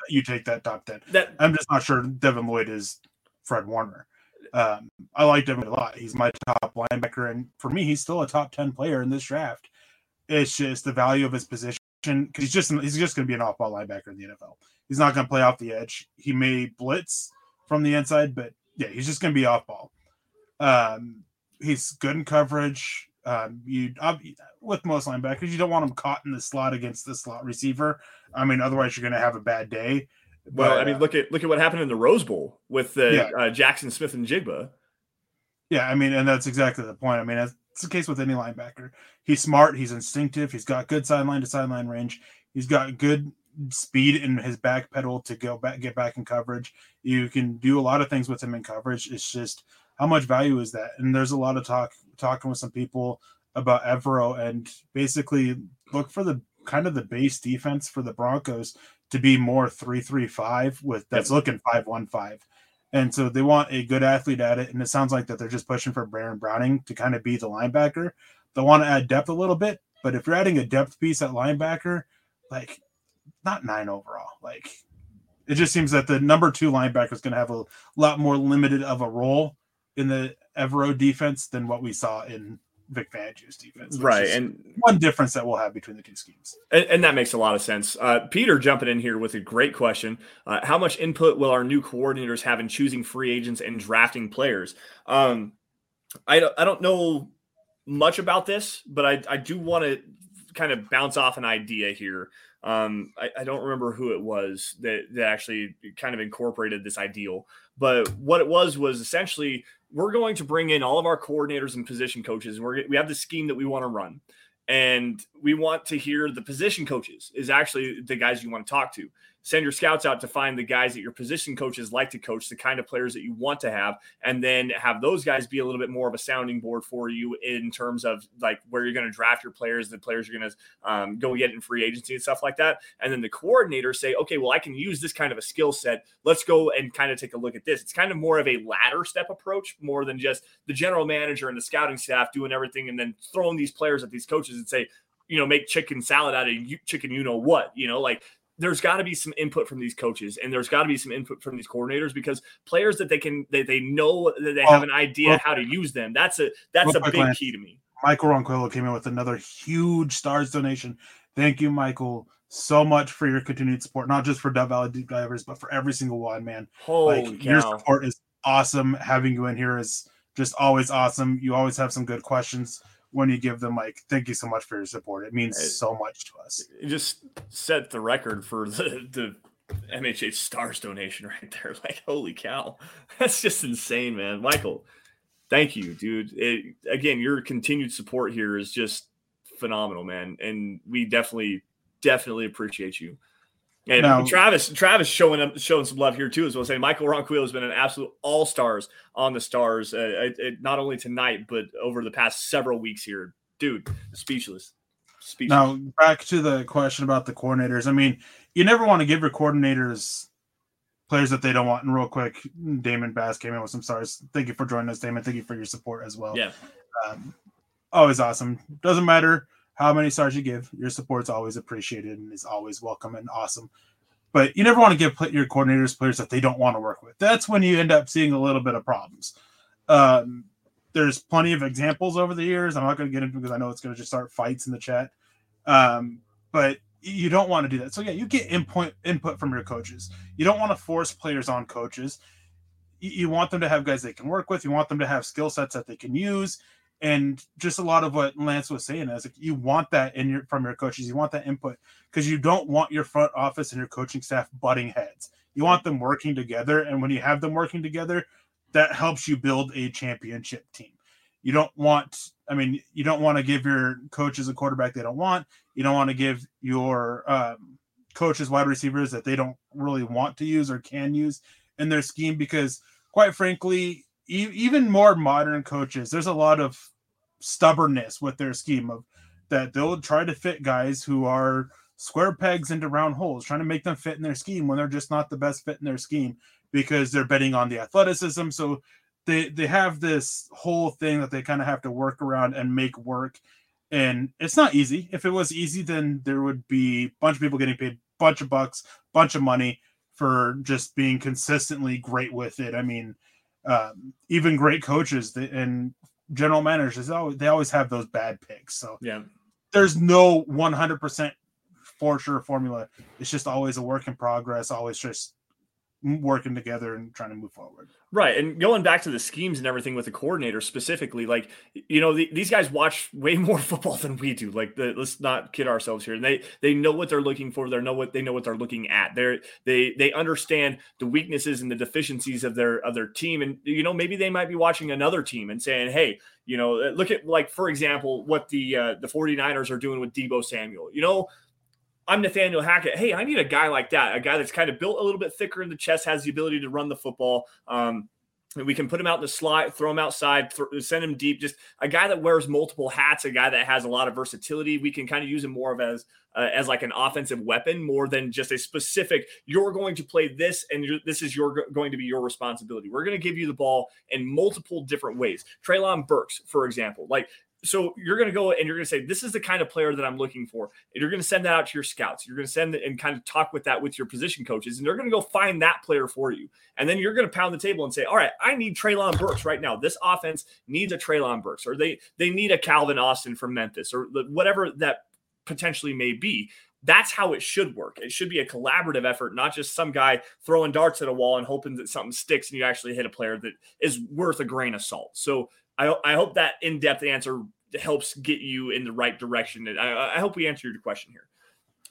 Speaker 6: you take that top ten. That I'm just not sure Devin Lloyd is Fred Warner. Um, I like Devin a lot. He's my top linebacker, and for me, he's still a top ten player in this draft. It's just the value of his position because he's just he's just going to be an off-ball linebacker in the NFL. He's not going to play off the edge. He may blitz from the inside, but yeah, he's just going to be off-ball. Um, he's good in coverage. Um, you uh, with most linebackers, you don't want him caught in the slot against the slot receiver. I mean, otherwise you're going to have a bad day.
Speaker 5: But, well, I mean, look at look at what happened in the Rose Bowl with the yeah. uh, Jaxon Smith-Njigba.
Speaker 6: Yeah, I mean, and that's exactly the point. I mean, it's the case with any linebacker. He's smart. He's instinctive. He's got good sideline to sideline range. He's got good speed in his back pedal to go back, get back in coverage. You can do a lot of things with him in coverage. It's just how much value is that? And there's a lot of talk talking with some people about Evero and basically look for the kind of the base defense for the Broncos to be more three three five with that's yep. looking five one five. And so they want a good athlete at it. And it sounds like that they're just pushing for Baron Browning to kind of be the linebacker. They want to add depth a little bit, but if you're adding a depth piece at linebacker, like not nine overall, like it just seems that the number two linebacker is going to have a lot more limited of a role in the Evero defense than what we saw in Vic Fangio's defense.
Speaker 5: Right. And
Speaker 6: one difference that we'll have between the two schemes.
Speaker 5: And, and that makes a lot of sense. Uh, Peter jumping in here with a great question. Uh, how much input will our new coordinators have in choosing free agents and drafting players? Um, I, don't, I don't know much about this, but I, I do want to kind of bounce off an idea here. Um, I, I, don't remember who it was that, that actually kind of incorporated this ideal, but what it was was essentially we're going to bring in all of our coordinators and position coaches. We're, we have the scheme that we want to run, and we want to hear the position coaches is actually the guys you want to talk to send your scouts out to find the guys that your position coaches like to coach, the kind of players that you want to have, and then have those guys be a little bit more of a sounding board for you in terms of like where you're going to draft your players, the players you're going to um, go get in free agency and stuff like that. And then the coordinators say, okay, well, I can use this kind of a skill set. Let's go and kind of take a look at this. It's kind of more of a ladder step approach, more than just the general manager and the scouting staff doing everything and then throwing these players at these coaches and say, you know, make chicken salad out of chicken, you know what, you know, like there's got to be some input from these coaches and there's got to be some input from these coordinators because players that they can they, they know that they have an idea how to use them. That's a that's a big key to me.
Speaker 6: Michael ronquillo came in with another huge stars donation. Thank you michael so much for your continued support not just for dove valley deep divers but for every single one man.
Speaker 5: Holy like cow.
Speaker 6: your support is awesome. Having you in here is just always awesome. You always have some good questions when you give them like thank you so much for your support. It means it, so much to us.
Speaker 5: It just set the record for the the stars donation right there. Like holy cow. That's just insane man. Michael thank you dude. It, again your continued support here is just phenomenal man. And we definitely definitely appreciate you and now, Travis, Travis showing up, showing some love here too, as well. Saying Michael Ronquillo has been an absolute all stars on the stars, uh, not only tonight but over the past several weeks here, dude. Speechless.
Speaker 6: Speechless. Now back to the question about the coordinators. I mean, you never want to give your coordinators players that they don't want. And real quick, Damon Bass came in with some stars. Thank you for joining us, Damon. Thank you for your support as well.
Speaker 5: Yeah.
Speaker 6: Um, always awesome. Doesn't matter how many stars you give, your support's always appreciated and is always welcome and awesome. But you never want to give your coordinators players that they don't want to work with. That's when you end up seeing a little bit of problems. Um, there's plenty of examples over the years. I'm not going to get into because I know it's going to just start fights in the chat. Um, but you don't want to do that. So yeah, you get input input from your coaches. You don't want to force players on coaches. You, you want them to have guys they can work with. You want them to have skill sets that they can use. And just a lot of what Lance was saying is like you want that in your from your coaches. You want that input because you don't want your front office and your coaching staff butting heads. You want them working together. And when you have them working together, that helps you build a championship team. You don't want, I mean, you don't want to give your coaches a quarterback they don't want. You don't want to give your um, coaches wide receivers that they don't really want to use or can use in their scheme because, quite frankly, e- even more modern coaches, there's a lot of stubbornness with their scheme of that they'll try to fit guys who are square pegs into round holes, trying to make them fit in their scheme when they're just not the best fit in their scheme because they're betting on the athleticism. So they they have this whole thing that they kind of have to work around and make work. And it's not easy. If it was easy then there would be a bunch of people getting paid bunch of bucks bunch of money for just being consistently great with it. I mean um, even great coaches and general managers they always, they always have those bad picks. So
Speaker 5: yeah.
Speaker 6: there's no 100% for sure formula. It's just always a work in progress always just working together and trying to move forward.
Speaker 5: Right. And going back to the schemes and everything with the coordinator specifically, like, you know, the, these guys watch way more football than we do. Like, the, let's not kid ourselves here. And they, they know what they're looking for. They know what they know what they're looking at. They're, they, they understand the weaknesses and the deficiencies of their, of their team. And, you know, maybe they might be watching another team and saying, Hey, you know, look at like, for example, what the, uh, the 49ers are doing with Deebo Samuel, you know, I'm Nathaniel Hackett. Hey, I need a guy like that, a guy that's kind of built a little bit thicker in the chest, has the ability to run the football. Um, we can put him out in the slot, throw him outside, th- send him deep. Just a guy that wears multiple hats, a guy that has a lot of versatility. We can kind of use him more of as uh, as like an offensive weapon, more than just a specific. You're going to play this, and this is your going to be your responsibility. We're going to give you the ball in multiple different ways. Treylon Burks, for example, like so you're going to go and you're going to say, this is the kind of player that I'm looking for. And you're going to send that out to your scouts. You're going to send and kind of talk with that with your position coaches, and they're going to go find that player for you. And then you're going to pound the table and say, all right, I need Treylon Burks right now. This offense needs a Treylon Burks, or they they need a Calvin Austin from Memphis, or whatever that potentially may be. That's how it should work. It should be a collaborative effort, not just some guy throwing darts at a wall and hoping that something sticks and you actually hit a player that is worth a grain of salt. So I, I hope that in depth answer helps get you in the right direction. I, I hope we answered your question here.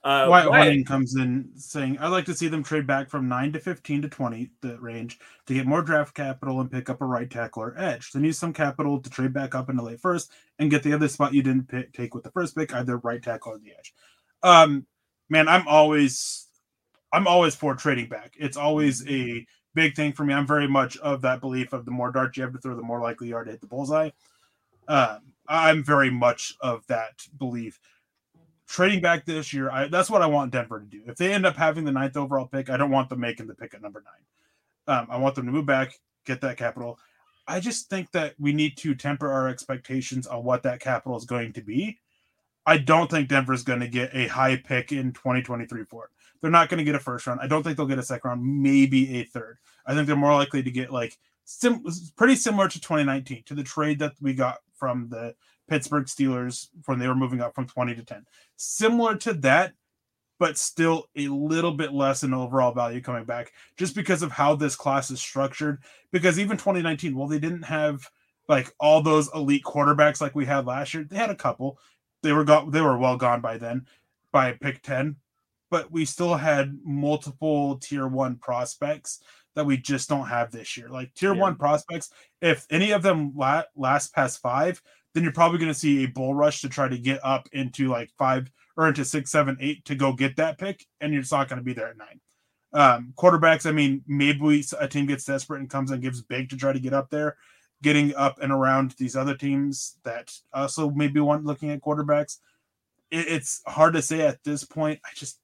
Speaker 6: Uh, Wyatt, comes in saying, I'd like to see them trade back from 9 to 15 to 20, the range, to get more draft capital and pick up a right tackle or edge. Then use some capital to trade back up into late first and get the other spot you didn't pick, take with the first pick, either right tackle or the edge. Um, man, I'm always, I'm always for trading back. It's always a big thing for me. I'm very much of that belief of the more darts you have to throw, the more likely you are to hit the bullseye. Um, I'm very much of that belief. Trading back this year, I, that's what I want Denver to do. If they end up having the ninth overall pick, I don't want them making the pick at number nine. Um, I want them to move back, get that capital. I just think that we need to temper our expectations on what that capital is going to be. I don't think Denver is going to get a high pick in 2023 for it. They're not going to get a first round. I don't think they'll get a second round, maybe a third. I think they're more likely to get like sim- pretty similar to 2019 to the trade that we got from the Pittsburgh Steelers when they were moving up from 20 to 10. Similar to that, but still a little bit less in overall value coming back just because of how this class is structured. Because even 2019, well, they didn't have like all those elite quarterbacks like we had last year. They had a couple. They were got they were well gone by then by pick 10, but we still had multiple tier one prospects that we just don't have this year. Like tier yeah. one prospects, if any of them la- last past five, then you're probably going to see a bull rush to try to get up into like five or into six, seven, eight to go get that pick, and you're just not going to be there at nine. Um, quarterbacks, I mean, maybe we, a team gets desperate and comes and gives big to try to get up there, getting up and around these other teams that also maybe want looking at quarterbacks. It, it's hard to say at this point. I just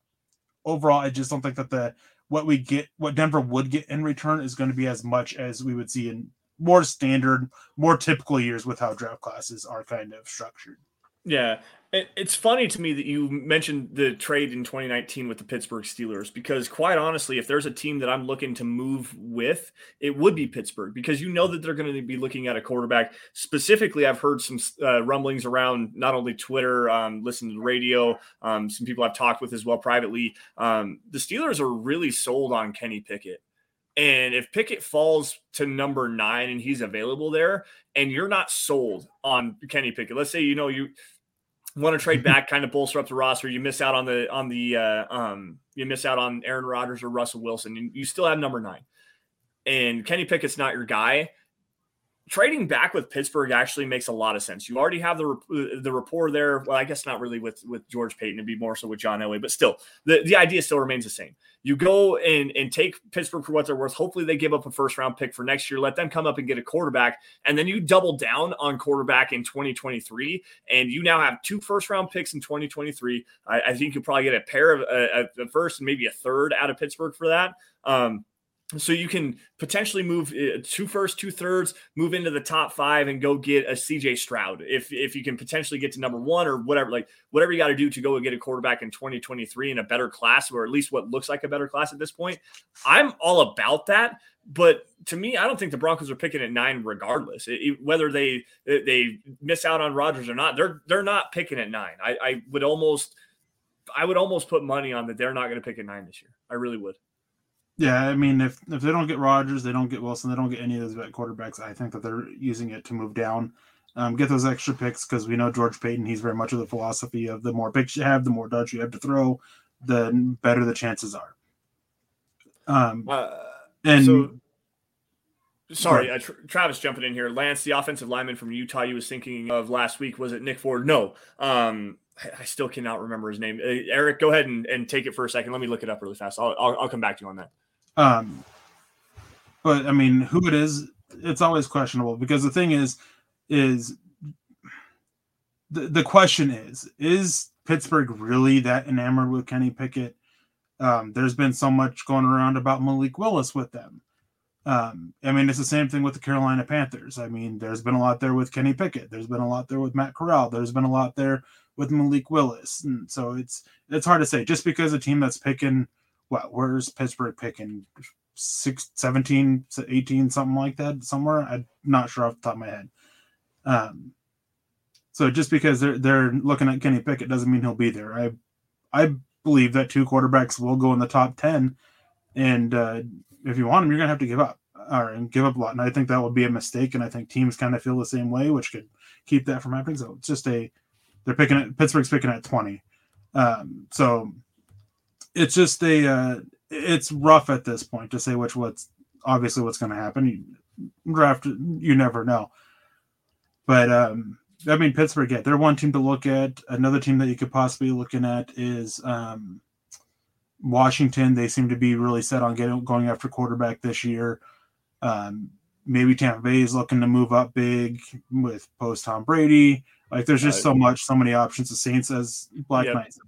Speaker 6: overall, I just don't think that the what we get, what Denver would get in return is going to be as much as we would see in more standard, more typical years with how draft classes are kind of structured.
Speaker 5: Yeah, it's funny to me that you mentioned the trade in 2019 with the Pittsburgh Steelers because, quite honestly, if there's a team that I'm looking to move with, it would be Pittsburgh because you know that they're going to be looking at a quarterback. Specifically, I've heard some uh, rumblings around not only Twitter, um, to the radio, um, some people I've talked with as well privately. Um, the Steelers are really sold on Kenny Pickett. And if Pickett falls to number nine and he's available there, and you're not sold on Kenny Pickett, let's say you know you want to trade back, kind of bolster up the roster. You miss out on the on the uh, um, you miss out on Aaron Rodgers or Russell Wilson, and you still have number nine. And Kenny Pickett's not your guy trading back with Pittsburgh actually makes a lot of sense. You already have the the rapport there. Well, I guess not really with with George Paton, It'd be more so with John Elway, but still, the, the idea still remains the same. You go and and take Pittsburgh for what they're worth. Hopefully, they give up a first round pick for next year. Let them come up and get a quarterback, and then you double down on quarterback in 2023, and you now have two first round picks in 2023. I, I think you'll probably get a pair of a, a first and maybe a third out of Pittsburgh for that. Um, so you can potentially move uh, two first, two thirds, move into the top five, and go get a CJ Stroud if if you can potentially get to number one or whatever, like whatever you got to do to go and get a quarterback in 2023 in a better class, or at least what looks like a better class at this point. I'm all about that, but to me, I don't think the Broncos are picking at nine regardless. It, whether they they miss out on Rodgers or not, they're they're not picking at nine. I, I would almost I would almost put money on that they're not going to pick at nine this year. I really would.
Speaker 6: Yeah, I mean, if if they don't get Rodgers, they don't get Wilson, they don't get any of those quarterbacks. I think that they're using it to move down, um, get those extra picks because we know George Paton. He's very much of the philosophy of the more picks you have, the more darts you have to throw, the better the chances are. Um, uh, and
Speaker 5: so, sorry, uh, Travis jumping in here. Lance, the offensive lineman from Utah, you was thinking of last week. Was it Nick Ford? No. Um, I, still cannot remember his name. Uh, Eric, go ahead and, and take it for a second. Let me look it up really fast. I'll, I'll, I'll come back to you on that.
Speaker 6: Um, but I mean, who it is, it's always questionable because the thing is, is the, the question is, is Pittsburgh really that enamored with Kenny Pickett? Um, there's been so much going around about Malik Willis with them. Um, I mean, it's the same thing with the Carolina Panthers. I mean, there's been a lot there with Kenny Pickett. There's been a lot there with Matt Corral. There's been a lot there with Malik Willis. And so it's it's hard to say just because a team that's picking what where's Pittsburgh picking six, 17, 18, something like that somewhere. I'm not sure off the top of my head. Um, so just because they're they're looking at Kenny Pickett doesn't mean he'll be there. I I believe that two quarterbacks will go in the top ten, and uh, if you want them, you're gonna have to give up or and give up a lot. And I think that would be a mistake. And I think teams kind of feel the same way, which could keep that from happening. So it's just a they're picking at Pittsburgh's picking at twenty. Um, so it's just a uh, it's rough at this point to say which what's obviously what's going to happen. You draft, you never know. But um, I mean, Pittsburgh, yeah, they're one team to look at. Another team that you could possibly be looking at is um, Washington. They seem to be really set on getting going after quarterback this year. Um, maybe Tampa Bay is looking to move up big with post Tom Brady. Like, there's just so much, so many options. The Saints as Black yep. Knights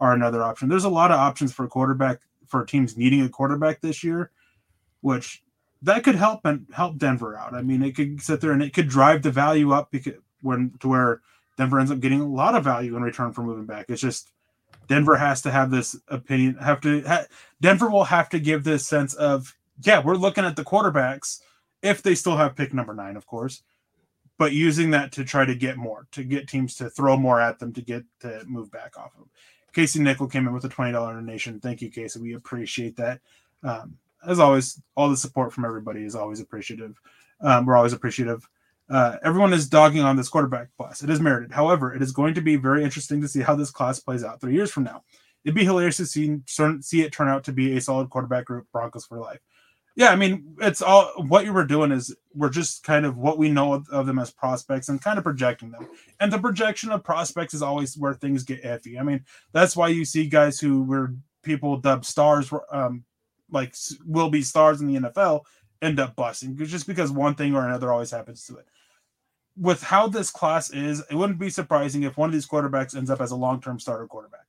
Speaker 6: are another option. There's a lot of options for quarterback for teams needing a quarterback this year, which that could help and help Denver out. I mean, it could sit there and it could drive the value up because when to where Denver ends up getting a lot of value in return for moving back. It's just Denver has to have this opinion. Have to ha, Denver will have to give this sense of yeah, we're looking at the quarterbacks if they still have pick number nine, of course, but using that to try to get more, to get teams to throw more at them to get to move back off of. Casey Nickel came in with a $20 donation. Thank you, Casey. We appreciate that. Um, as always, all the support from everybody is always appreciative. Um, we're always appreciative. Uh, everyone is dogging on this quarterback class. It is merited. However, it is going to be very interesting to see how this class plays out three years from now. It'd be hilarious to see, see it turn out to be a solid quarterback group, Broncos for life yeah, I mean, it's all what you were doing is we're just kind of what we know of, of, them as prospects and kind of projecting them. And the projection of prospects is always where things get iffy. I mean, that's why you see guys who were people dubbed stars, um, like will be stars in the NFL, end up busting just because one thing or another always happens to it. With how this class is, it wouldn't be surprising if one of these quarterbacks ends up as a long term starter quarterback.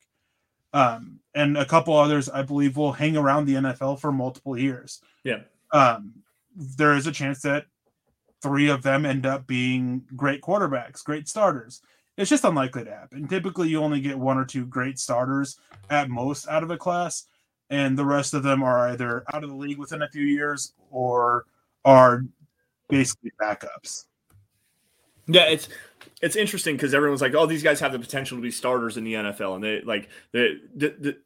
Speaker 6: Um, and a couple others, I believe, will hang around the NFL for multiple years.
Speaker 5: Yeah.
Speaker 6: Um, there is a chance that three of them end up being great quarterbacks, great starters. It's just unlikely to happen. Typically, you only get one or two great starters at most out of a class, and the rest of them are either out of the league within a few years or are basically backups.
Speaker 5: Yeah, it's it's interesting because everyone's like, "Oh, these guys have the potential to be starters in the NFL," and they like the the, the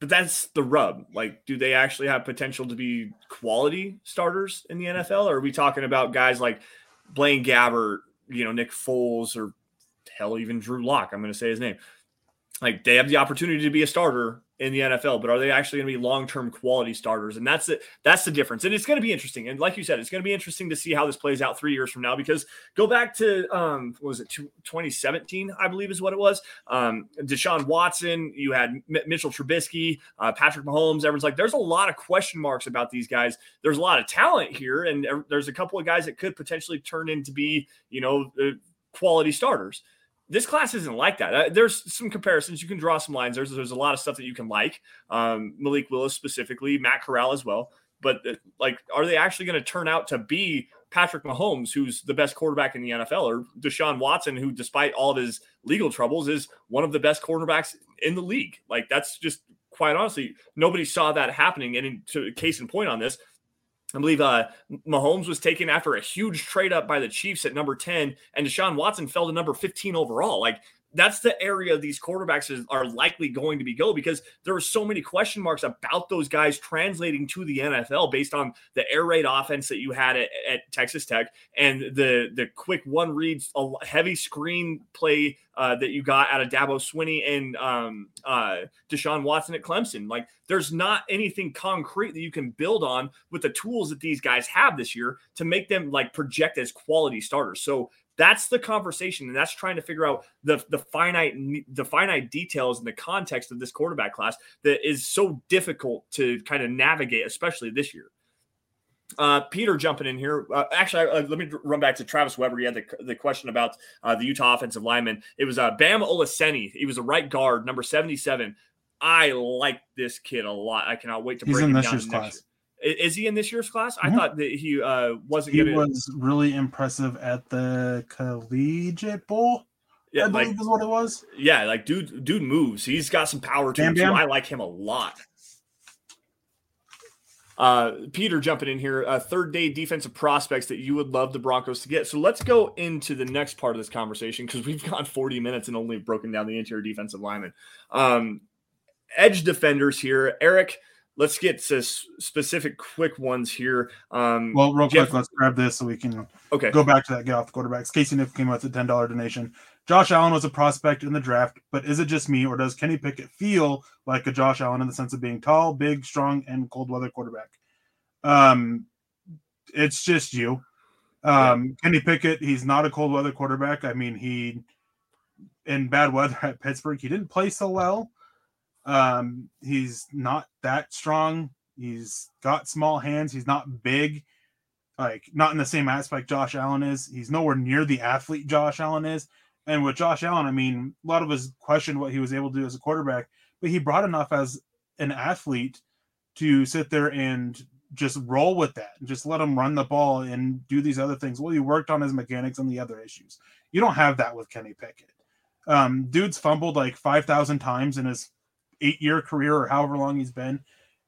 Speaker 5: but that's the rub. Like, do they actually have potential to be quality starters in the NFL? Or are we talking about guys like Blaine Gabbert, you know, Nick Foles, or hell, even Drew Lock? I'm going to say his name. Like, they have the opportunity to be a starter in the NFL, but are they actually going to be long-term quality starters? And that's it. That's the difference. And it's going to be interesting. And like you said, it's going to be interesting to see how this plays out three years from now. Because go back to um, was it 2017? I believe is what it was. Um, Deshaun Watson. You had M- Mitchell Trubisky, uh, Patrick Mahomes. Everyone's like, there's a lot of question marks about these guys. There's a lot of talent here, and there's a couple of guys that could potentially turn into be, you know, uh, quality starters this class isn't like that. Uh, there's some comparisons you can draw some lines. There's there's a lot of stuff that you can like. Um, Malik Willis specifically, Matt Corral as well. But uh, like, are they actually going to turn out to be Patrick Mahomes, who's the best quarterback in the NFL, or Deshaun Watson, who, despite all of his legal troubles, is one of the best quarterbacks in the league? Like, that's just quite honestly, nobody saw that happening. And in, to case in point on this, I believe uh, Mahomes was taken after a huge trade up by the Chiefs at number 10, and Deshaun Watson fell to number 15 overall. Like, that's the area these quarterbacks is, are likely going to be go because there are so many question marks about those guys translating to the NFL based on the air raid offense that you had at, at Texas Tech and the the quick one reads, a heavy screen play uh, that you got out of Dabo Swinney and um, uh, Deshaun Watson at Clemson. Like, there's not anything concrete that you can build on with the tools that these guys have this year to make them like project as quality starters. So that's the conversation, and that's trying to figure out the the finite the finite details in the context of this quarterback class that is so difficult to kind of navigate, especially this year. Uh, Peter jumping in here. Uh, actually, uh, let me run back to Travis Weber. He had the, the question about uh, the Utah offensive lineman. It was uh, Bam Olaseni. He was a right guard, number 77. I like this kid a lot. I cannot wait to
Speaker 6: He's
Speaker 5: break
Speaker 6: in
Speaker 5: him
Speaker 6: this
Speaker 5: down
Speaker 6: year's
Speaker 5: next
Speaker 6: class.
Speaker 5: year. I- Is he in this year's class? I
Speaker 6: Mhm.
Speaker 5: thought that he uh, wasn't
Speaker 6: He
Speaker 5: to.
Speaker 6: was really impressive at the collegiate bowl.
Speaker 5: Yeah,
Speaker 6: I
Speaker 5: like
Speaker 6: believe is what it was.
Speaker 5: yeah, like dude, dude moves. He's got some power to him too. I like him a lot. Uh, Peter jumping in here. Uh, third day defensive prospects that you would love the Broncos to get. So let's go into the next part of this conversation because we've gone 40 minutes and only broken down the interior defensive lineman. Um, edge defenders here, Eric. Let's get to specific quick ones here. Um,
Speaker 6: Well, real
Speaker 5: Jeff-
Speaker 6: quick, let's grab this so we can
Speaker 5: okay,
Speaker 6: go back to that get off the quarterbacks. Casey Niff came out with a ten dollar donation. Josh Allen was a prospect in the draft, but is it just me, or does Kenny Pickett feel like a Josh Allen in the sense of being tall, big, strong, and cold weather quarterback? Um, it's just you. Um, Kenny Pickett, he's not a cold weather quarterback. I mean, he in bad weather at Pittsburgh, he didn't play so well. Um, he's not that strong. He's got small hands. He's not big like not in the same aspect Josh Allen is. He's nowhere near the athlete Josh Allen is. And with Josh Allen, I mean, a lot of us questioned what he was able to do as a quarterback, but he brought enough as an athlete to sit there and just roll with that and just let him run the ball and do these other things. Well, he worked on his mechanics and the other issues. You don't have that with Kenny Pickett. Um, dude's fumbled like 5,000 times in his eight year career or however long he's been.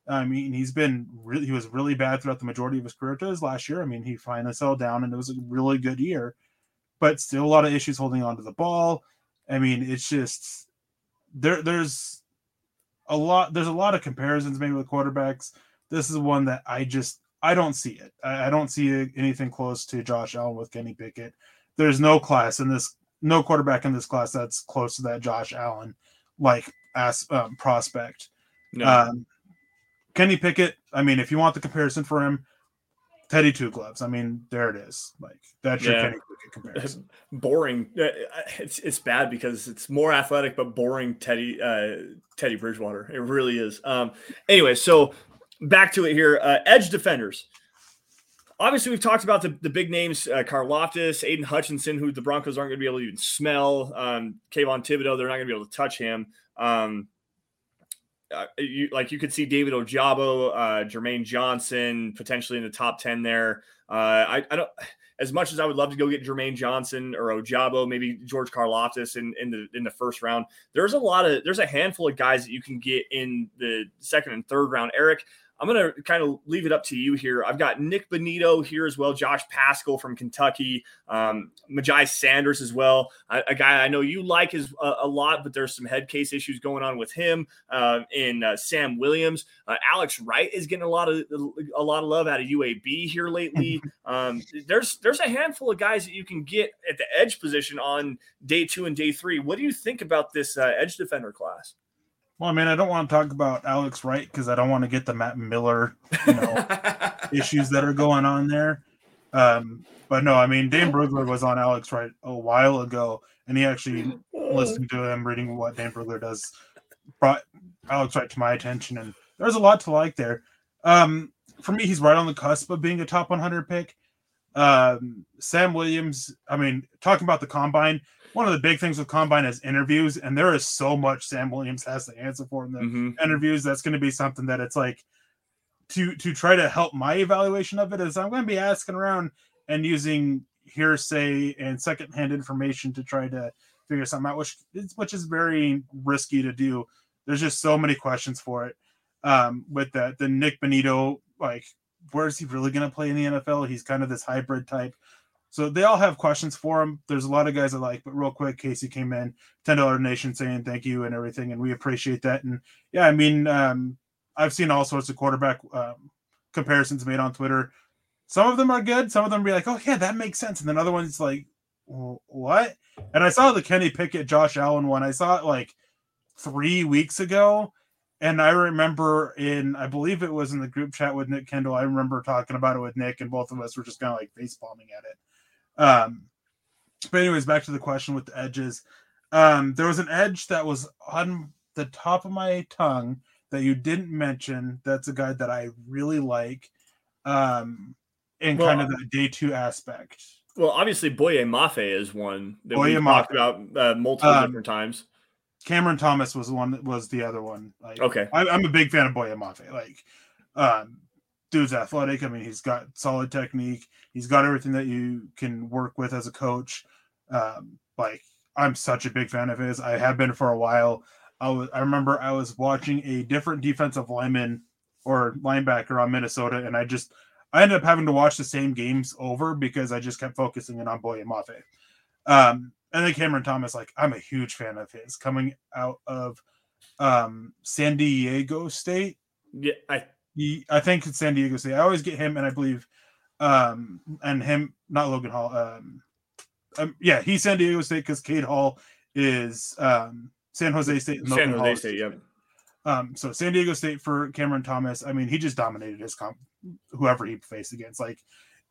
Speaker 6: I mean, he's been really, he was really bad throughout the majority of his career to his last year. I mean, he finally settled down and it was a really good year, but still a lot of issues holding on to the ball. I mean, it's just there, there's a lot, there's a lot of comparisons maybe with quarterbacks. This is one that I just, I don't see it. I, I don't see anything close to Josh Allen with Kenny Pickett. There's no class in this, no quarterback in this class that's close to that Josh Allen like as um, prospect.
Speaker 5: no,
Speaker 6: Um, Kenny Pickett. I mean, if you want the comparison for him, Teddy Two Gloves. I mean, there it is. Like that's your
Speaker 5: Yeah.
Speaker 6: Kenny Pickett comparison.
Speaker 5: boring. Uh, It's it's bad because it's more athletic but boring. Teddy uh, Teddy Bridgewater. It really is. Um. Anyway, so back to it here. Uh, edge defenders. Obviously, we've talked about the, the big names: uh, Carl Loftus, Aidan Hutchinson, who the Broncos aren't going to be able to even smell. Um, Kayvon Thibodeaux, they're not going to be able to touch him. Um, uh, you, like you could see David Ojabo, uh, Jermaine Johnson potentially in the top 10 there. Uh, I, I don't, as much as I would love to go get Jermaine Johnson or Ojabo, maybe George Karlaftis in, in the in the first round. There's a lot of there's a handful of guys that you can get in the second and third round. Eric, I'm going to kind of leave it up to you here. I've got Nick Bonitto here as well, Josh Paschal from Kentucky, um, Myjai Sanders as well, a, a, guy I know you like is a, a, lot, but there's some head case issues going on with him. Uh, and uh, Sam Williams, uh, Alex Wright is getting a lot of a lot of love out of UAB here lately. Um, there's there's a handful of guys that you can get at the edge position on day two and day three. What do you think about this uh, edge defender class?
Speaker 6: Well, I mean, I don't want to talk about Alex Wright because I don't want to get the Matt Miller, you know, issues that are going on there. Um, but no, I mean, Dane Brugler was on Alex Wright a while ago, and he actually listened to him reading what Dane Brugler does brought Alex Wright to my attention, and there's a lot to like there. Um, for me, he's right on the cusp of being a top 100 pick. Um, Sam Williams, I mean, talking about the combine, one of the big things with combine is interviews, and there is so much Sam Williams has to answer for in the mm-hmm. interviews. That's going to be something that it's like to to try to help my evaluation of it is I'm going to be asking around and using hearsay and secondhand information to try to figure something out, which is which is very risky to do. There's just so many questions for it. Um, with that, the Nick Bonitto, like, where is he really going to play in the NFL? He's kind of this hybrid type. So they all have questions for him. There's a lot of guys I like, but real quick, Casey came in, ten dollar nation saying thank you and everything, and we appreciate that. And yeah, I mean, um, I've seen all sorts of quarterback um, comparisons made on Twitter. Some of them are good. Some of them be like, oh yeah, that makes sense, and then other ones like, what? And I saw the Kenny Pickett, Josh Allen one. I saw it like three weeks ago, and I remember in, I believe it was in the group chat with Nick Kendall. I remember talking about it with Nick, and both of us were just kind of like face palming at it. Um, but anyways, back to the question with the edges. Um, there was an edge that was on the top of my tongue that you didn't mention. That's a guy that I really like, um, in well, kind of the day two aspect.
Speaker 5: Well, obviously, Boye Mafe is one that Boye we talked about uh, multiple um, different times.
Speaker 6: Cameron Thomas was the one that was the other one.
Speaker 5: Like, okay,
Speaker 6: I, am a big fan of Boye Mafe. Like, um, dude's athletic. I mean, he's got solid technique. He's got everything that you can work with as a coach. Um, like I'm such a big fan of his. I have been for a while. I was I remember I was watching a different defensive lineman or linebacker on Minnesota, and I just I ended up having to watch the same games over because I just kept focusing in on Boye Mafe. Um, and then Cameron Thomas, like I'm a huge fan of his coming out of um, San Diego State.
Speaker 5: Yeah, I
Speaker 6: he, I think it's San Diego State. I always get him, and I believe, um, and him, not Logan Hall. Um, um yeah, he's San Diego State because Cade Hall is um, San Jose State.
Speaker 5: And San Jose Hall State, yeah.
Speaker 6: Um, so San Diego State for Cameron Thomas. I mean, he just dominated his comp, whoever he faced against. Like,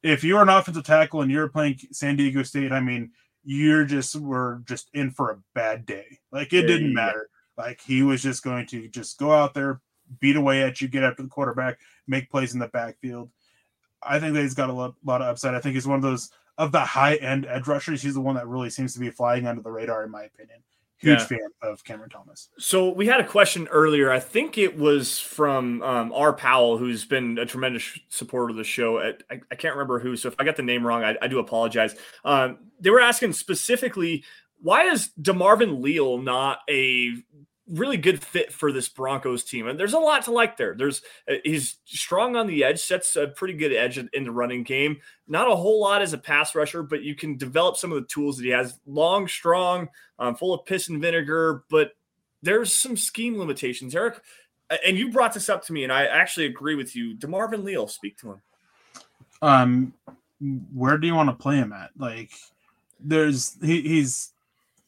Speaker 6: if you're an offensive tackle and you're playing San Diego State, I mean, you're just were just in for a bad day. Like, it didn't matter. Like, he was just going to just go out there, beat away at you, get after the quarterback, make plays in the backfield. I think that he's got a lot, lot of upside. I think he's one of those of the high end edge rushers. He's the one that really seems to be flying under the radar, in my opinion. Huge yeah. fan of Cameron Thomas.
Speaker 5: So we had a question earlier. I think it was from um, R. Powell, who's been a tremendous supporter of the show. I, I, can't remember who. So if I got the name wrong, I, I do apologize. Um, they were asking specifically why is Demarvin Leal not a really good fit for this Broncos team. And there's a lot to like there. There's uh, he's strong on the edge, sets a pretty good edge in the running game. Not a whole lot as a pass rusher, but you can develop some of the tools that he has. Long, strong, um, full of piss and vinegar, but there's some scheme limitations. Eric, and you brought this up to me, and I actually agree with you. Demarvin Leal, speak to him.
Speaker 6: Um, where do you want to play him at? Like, there's he, he's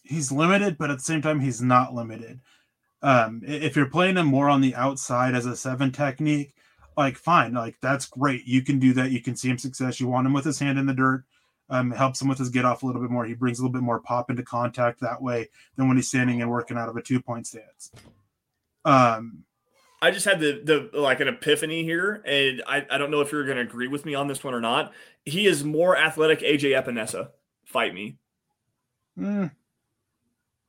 Speaker 6: he's limited, but at the same time, he's not limited um, if you're playing him more on the outside as a seven technique, like fine, like that's great. You can do that. You can see him success. You want him with his hand in the dirt. Um, helps him with his get off a little bit more. He brings a little bit more pop into contact that way than when he's standing and working out of a two point stance. Um,
Speaker 5: I just had the the like an epiphany here, and I, I don't know if you're going to agree with me on this one or not. He is more athletic. AJ Epenesa, fight me.
Speaker 6: Mm,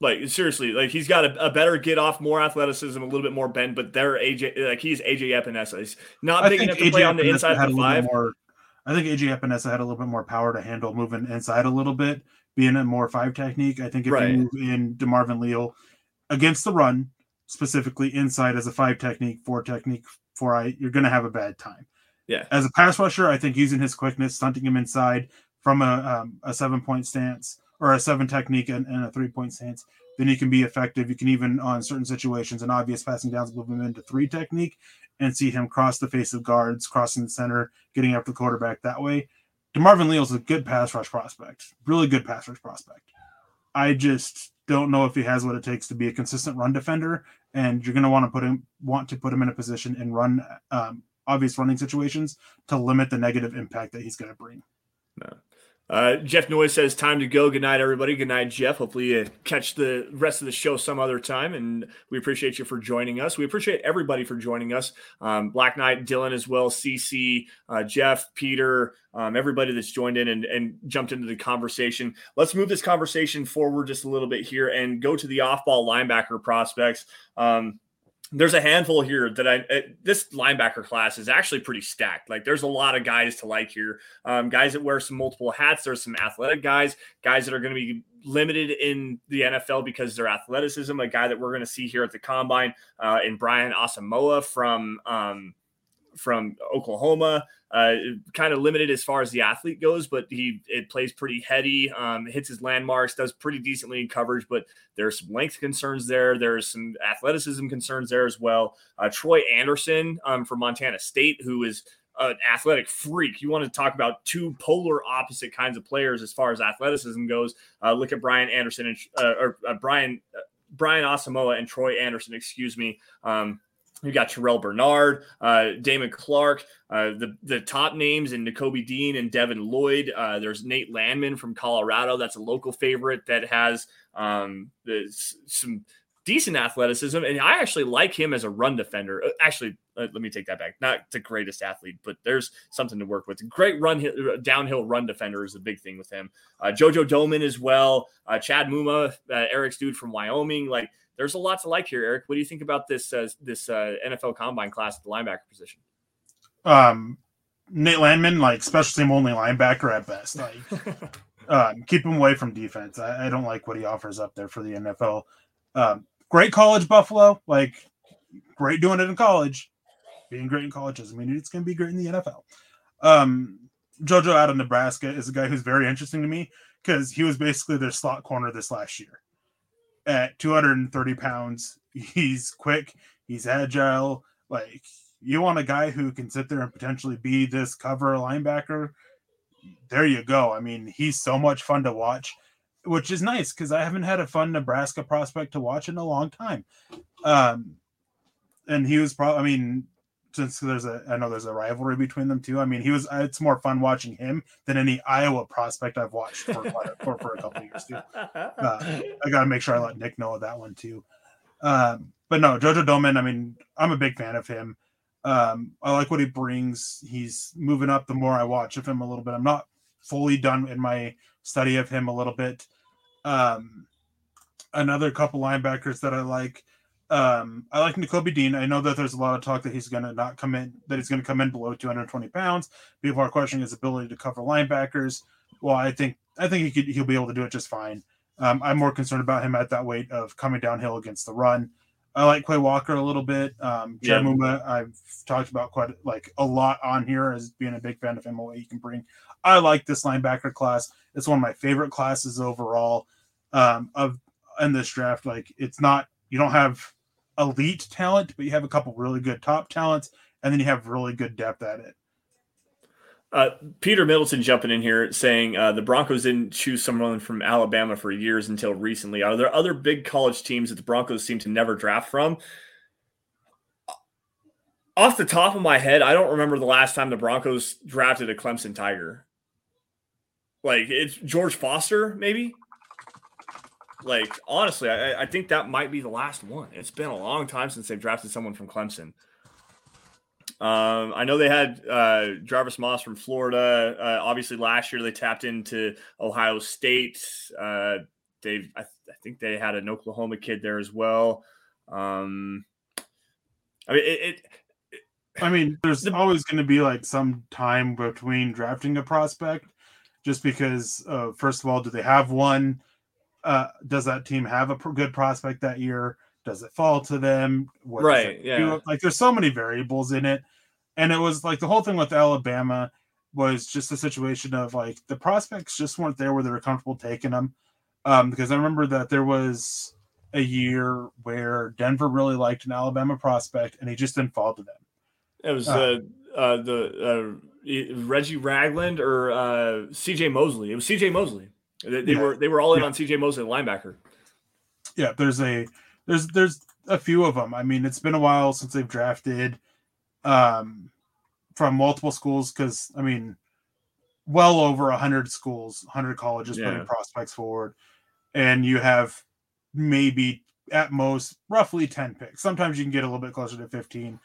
Speaker 5: Like seriously, like he's got a, a, better get off, more athleticism, a little bit more bend, but they're AJ like he's AJ Epenesa. He's not I big enough to AJ play on the inside of the five.
Speaker 6: More, I think AJ Epenesa had a little bit more power to handle moving inside a little bit, being a more five technique. I think if right. you move in DeMarvin Leal against the run, specifically inside as a five technique, four technique, four I, you're going to have a bad time.
Speaker 5: Yeah.
Speaker 6: As a pass rusher, I think using his quickness, stunting him inside from a, um, a seven point stance or a seven technique and, and a three point stance, then you can be effective. You can even on certain situations and obvious passing downs move him into three technique and see him cross the face of guards, crossing the center, getting after the quarterback that way. DeMarvin is a good pass rush prospect, really good pass rush prospect. I just don't know if he has what it takes to be a consistent run defender, and you're going to want to put him want to put him in a position and run um, obvious running situations to limit the negative impact that he's going to bring.
Speaker 5: No. Uh, Jeff Noyes says, "Time to go. Good night, everybody. Good night, Jeff. Hopefully, you catch the rest of the show some other time. And we appreciate you for joining us. We appreciate everybody for joining us. Um, Black Knight, Dylan as well, CC, uh, Jeff, Peter, um, everybody that's joined in and, and jumped into the conversation. Let's move this conversation forward just a little bit here and go to the off-ball linebacker prospects. Um, there's a handful here that I uh, this linebacker class is actually pretty stacked. Like there's a lot of guys to like here. Um, guys that wear some multiple hats. There's some athletic guys, guys that are going to be limited in the NFL because of their athleticism. A guy that we're going to see here at the combine uh, in Brian Asamoah from um, from Oklahoma. Uh, kind of limited as far as the athlete goes, but he it plays pretty heady, um, hits his landmarks, does pretty decently in coverage. But there's some length concerns there. There's some athleticism concerns there as well. Uh, Troy Anderson um, from Montana State, who is an athletic freak. You want to talk about two polar opposite kinds of players as far as athleticism goes. Uh, look at Brian Anderson and uh, or uh, Brian uh, Brian Asamoah and Troy Anderson, excuse me. Um, you got Terrell Bernard, uh, Damon Clark, uh, the the top names in Nakobe Dean and Devin Lloyd. Uh, there's Nate Landman from Colorado. That's a local favorite that has um, some decent athleticism, and I actually like him as a run defender. Uh, actually, uh, let me take that back. Not the greatest athlete, but there's something to work with. Great run uh, downhill run defender is a big thing with him. Jojo Domann as well. Chad Muma, Eric's dude from Wyoming. Like there's a lot to like here, Eric. What do you think about this uh, this uh, NFL Combine class at the linebacker position?
Speaker 6: Um, Nate Landman, like special team only linebacker at best. Like, um, keep him away from defense. I, I, don't like what he offers up there for the NFL. Um, great college Buffalo, like great doing it in college. Being great in college doesn't mean it's going to be great in the NFL. Um, Jojo out of Nebraska is a guy who's very interesting to me because he was basically their slot corner this last year at 230 pounds. He's quick, he's agile. Like you want a guy who can sit there and potentially be this cover linebacker. There you go. I mean, he's so much fun to watch, which is nice because I haven't had a fun Nebraska prospect to watch in a long time. Um, and he was probably, I mean, since there's a I know there's a rivalry between them too. I mean, he was it's more fun watching him than any Iowa prospect I've watched for for, for a couple years too. Uh, I got to make sure I let Nick know of that one too. Um, but no, Jojo Domann. I mean, I'm a big fan of him. Um, I like what he brings. He's moving up the more I watch of him a little bit. I'm not fully done in my study of him a little bit. Um, another couple linebackers that I like. Um, I like Nakobe Dean. I know that there's a lot of talk that he's going to not come in, that he's going to come in below 220 pounds. People are questioning his ability to cover linebackers. Well, I think I think he could he'll be able to do it just fine. Um, I'm more concerned about him at that weight of coming downhill against the run. I like Quay Walker a little bit. Um, yeah. Muma, I've talked about quite like a lot on here as being a big fan of him, what he can bring. I like this linebacker class. It's one of my favorite classes overall um, of in this draft. Like it's not you don't have elite talent, but you have a couple really good top talents, and then you have really good depth at it.
Speaker 5: Uh, Peter Middleton jumping in here saying uh, the Broncos didn't choose someone from Alabama for years until recently. Are there other big college teams that the Broncos seem to never draft from? Off the top of my head, I don't remember the last time the Broncos drafted a Clemson Tiger. Like it's George Foster, maybe. Like honestly, I, I think that might be the last one. It's been a long time since they've drafted someone from Clemson. Um, I know they had uh, Jarvis Moss from Florida. Uh, obviously, last year they tapped into Ohio State. Uh, they've I, I, think they had an Oklahoma kid there as well. Um, I mean, it, it
Speaker 6: I mean, there's always going to be like some time between drafting a prospect, just because. Uh, first of all, do they have one? Uh, does that team have a good prospect that year? Does it fall to them?
Speaker 5: What right. Yeah. Do?
Speaker 6: Like, there's so many variables in it, and it was like the whole thing with Alabama was just a situation of like the prospects just weren't there where they were comfortable taking them. Um, because I remember that there was a year where Denver really liked an Alabama prospect and he just didn't fall to them.
Speaker 5: It was uh, uh, uh the uh, Reggie Ragland or uh, CJ Mosley. It was CJ Mosley. They, they yeah. were they were all in yeah. on CJ Mosley, linebacker.
Speaker 6: Yeah, there's a there's there's a few of them. I mean, it's been a while since they've drafted um, from multiple schools because I mean, well over hundred schools, hundred colleges yeah. putting prospects forward, and you have maybe at most roughly 10 picks. Sometimes you can get a little bit closer to 15,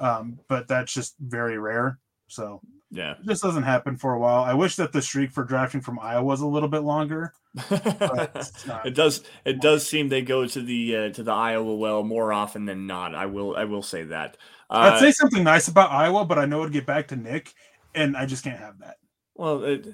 Speaker 6: um, but that's just very rare. So
Speaker 5: yeah,
Speaker 6: this doesn't happen for a while. I wish that the streak for drafting from Iowa was a little bit longer.
Speaker 5: it does. It does seem they go to the uh, to the Iowa well more often than not. I will. I will say that.
Speaker 6: Uh, I'd say something nice about Iowa, but I know it'd get back to Nick, and I just can't have that.
Speaker 5: Well, it,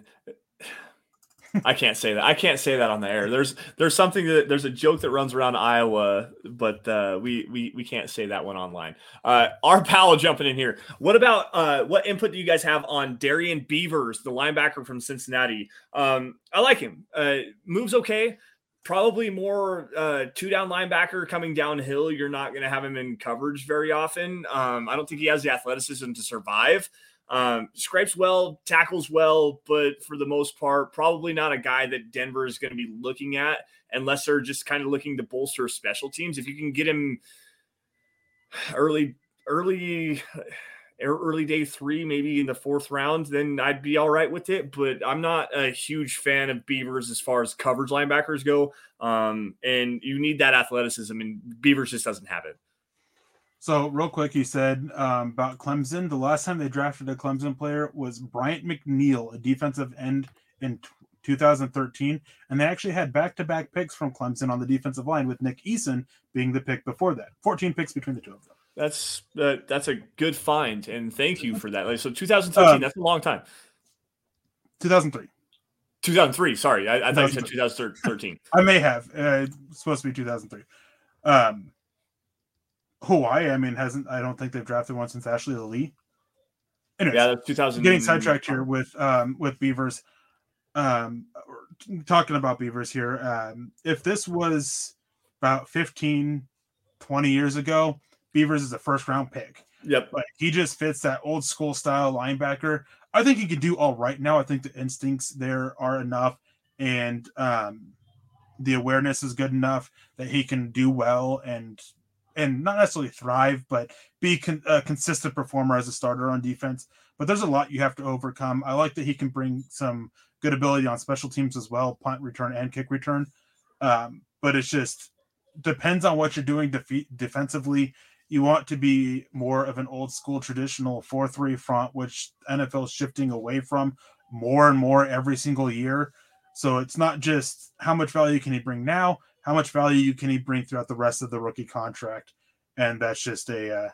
Speaker 5: I can't say that. I can't say that on the air. There's there's something that there's a joke that runs around Iowa, but uh, we we we can't say that one online. Uh, our pal jumping in here. What about uh, what input do you guys have on Darrian Beavers, the linebacker from Cincinnati? Um, I like him. Uh, moves okay. Probably more uh, two down linebacker coming downhill. You're not going to have him in coverage very often. Um, I don't think he has the athleticism to survive. Um, scrapes well, tackles well, but for the most part, probably not a guy that Denver is going to be looking at unless they're just kind of looking to bolster special teams. If you can get him early, early, early day three, maybe in the fourth round, then I'd be all right with it. But I'm not a huge fan of Beavers as far as coverage linebackers go. Um, and you need that athleticism, and Beavers just doesn't have it.
Speaker 6: So, real quick, he said um, about Clemson. The last time they drafted a Clemson player was Bryant McNeal, a defensive end in t- 2013, and they actually had back-to-back picks from Clemson on the defensive line, with Nick Eason being the pick before that. 14 picks between the two of them.
Speaker 5: That's uh, that's a good find, and thank you for that. Like, so 2013, um, that's a long time.
Speaker 6: 2003.
Speaker 5: 2003. Sorry, I, I thought you said 2013.
Speaker 6: I may have. Uh, it's supposed to be 2003. Um, Hawaii, I mean, hasn't I don't think they've drafted one since Ashley Lelie.
Speaker 5: Anyways, yeah, that's 2000.
Speaker 6: Getting sidetracked here with um with Beavers. Um, talking about Beavers here. Um, if this was about 15, 20 years ago, Beavers is a first round pick.
Speaker 5: Yep.
Speaker 6: Like he just fits that old school style linebacker. I think he could do all right now. I think the instincts there are enough, and um, the awareness is good enough that he can do well and and not necessarily thrive, but be con- a consistent performer as a starter on defense. But there's a lot you have to overcome. I like that he can bring some good ability on special teams as well, punt return and kick return. Um, but it's just depends on what you're doing defe- defensively. You want to be more of an old school traditional 4 3 front, which NFL is shifting away from more and more every single year. So it's not just how much value can he bring now, how much value can he bring throughout the rest of the rookie contract? And that's just a uh,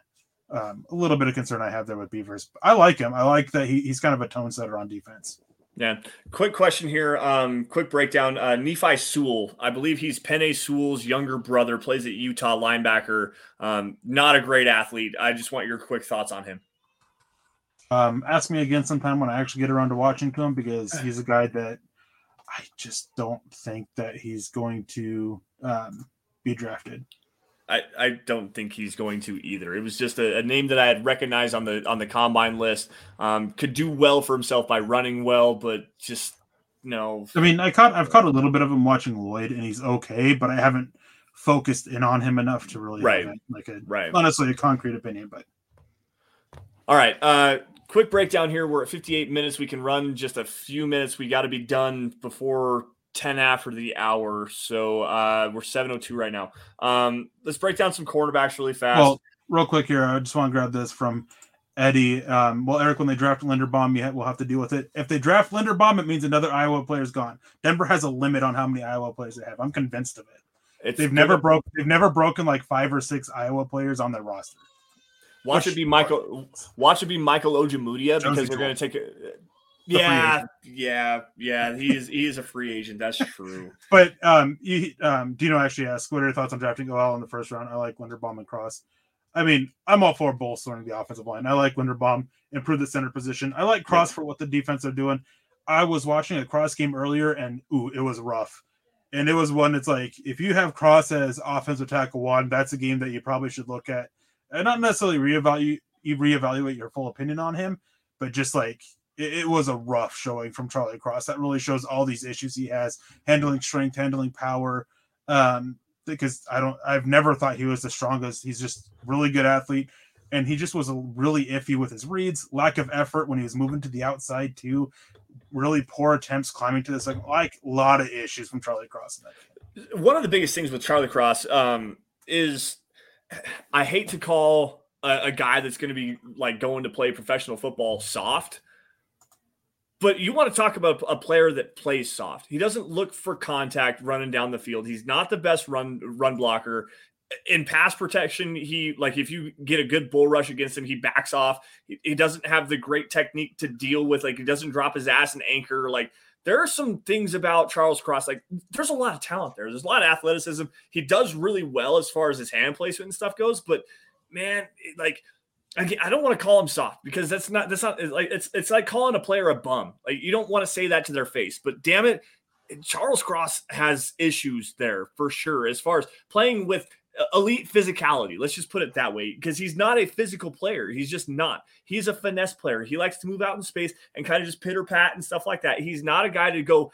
Speaker 6: um, a little bit of concern I have there with Beavers. I like him. I like that he, he's kind of a tone setter on defense.
Speaker 5: Yeah. Quick question here. Um, quick breakdown. Uh, Nephi Sewell, I believe he's Penei Sewell's younger brother, plays at Utah linebacker. Um, not a great athlete. I just want your quick thoughts on him.
Speaker 6: Um, ask me again sometime when I actually get around to watching him because he's a guy that I just don't think that he's going to um, be drafted.
Speaker 5: I, I don't think he's going to either. It was just a, a name that I had recognized on the on the combine list. Um, could do well for himself by running well, but just no.
Speaker 6: I mean, I caught I've caught a little bit of him watching Lloyd, and he's okay, but I haven't focused in on him enough to really
Speaker 5: right
Speaker 6: like a
Speaker 5: right
Speaker 6: honestly a concrete opinion. But
Speaker 5: all right, uh, quick breakdown here. We're at 58 minutes. We can run just a few minutes. We got to be done before 10 after the hour. So uh, we're 702 right now. Um, let's break down some cornerbacks really fast. Well,
Speaker 6: real quick here, I just want to grab this from Eddie, um, well, Eric, when they draft Linderbaum, you will have to deal with it. If they draft Linderbaum, it means another Iowa player is gone. Denver has a limit on how many Iowa players they have. I'm convinced of it. It's they've never broke. They've never broken like five or six Iowa players on their roster.
Speaker 5: Watch it be Michael. Watch it be Michael Ojemudia because they're going to take it. Yeah, yeah, yeah. He is he is a free agent. That's true.
Speaker 6: but um, you, um, Dino actually asked, "What are your thoughts on drafting OL in the first round?" I like Linderbaum and Cross. I mean, I'm all for bolstering the offensive line. I like Linderbaum, improve the center position. I like Cross for what the defense are doing. I was watching a Cross game earlier, and ooh, it was rough. And it was one that's like, if you have Cross as offensive tackle one, that's a game that you probably should look at, and not necessarily reevaluate reevaluate your full opinion on him, but just like it, it, was a rough showing from Charlie Cross. That really shows all these issues he has handling strength, handling power. Um, because I don't, I've never thought he was the strongest. He's just really good athlete, and he just was a really iffy with his reads, lack of effort when he was moving to the outside too. Really poor attempts climbing to this, like, like a lot of issues from Charlie Cross.
Speaker 5: One of the biggest things with Charlie Cross um, is I hate to call a, a guy that's going to be like going to play professional football soft but you want to talk about a player that plays soft. He doesn't look for contact running down the field. He's not the best run run blocker. In pass protection, he like if you get a good bull rush against him, he backs off. He, he doesn't have the great technique to deal with. Like he doesn't drop his ass and anchor. Like there are some things about Charles Cross. Like there's a lot of talent there. There's a lot of athleticism. He does really well as far as his hand placement and stuff goes. But man, like I don't want to call him soft because that's not that's not like it's it's like calling a player a bum. Like you don't want to say that to their face. But damn it, Charles Cross has issues there for sure as far as playing with elite physicality. Let's just put it that way because he's not a physical player. He's just not. He's a finesse player. He likes to move out in space and kind of just pitter pat and stuff like that. He's not a guy to go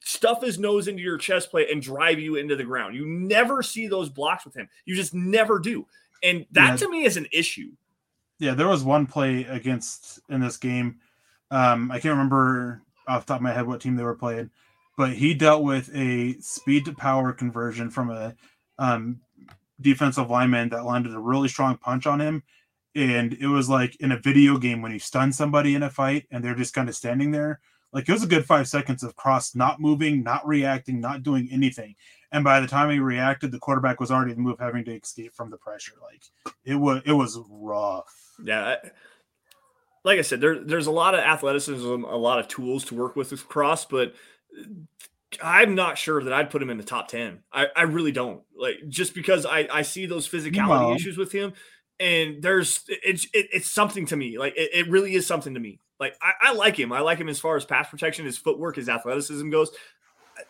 Speaker 5: stuff his nose into your chest plate and drive you into the ground. You never see those blocks with him. You just never do. And that yeah. to me is an issue
Speaker 6: yeah, there was one play against in this game. Um, I can't remember off the top of my head what team they were playing, but he dealt with a speed to power conversion from a um, defensive lineman that landed a really strong punch on him. And it was like in a video game when you stun somebody in a fight and they're just kind of standing there. Like it was a good five seconds of cross not moving, not reacting, not doing anything. And by the time he reacted, the quarterback was already in the move, having to escape from the pressure. Like it was, it was rough.
Speaker 5: Yeah. Like I said, there, there's a lot of athleticism, a lot of tools to work with with Cross, but I'm not sure that I'd put him in the top 10. I, I really don't. Like, just because I, I see those physicality issues with him, and there's it's it, it's something to me. Like, it, it, really is something to me. Like, I, I like him. I like him as far as pass protection, his footwork, his athleticism goes.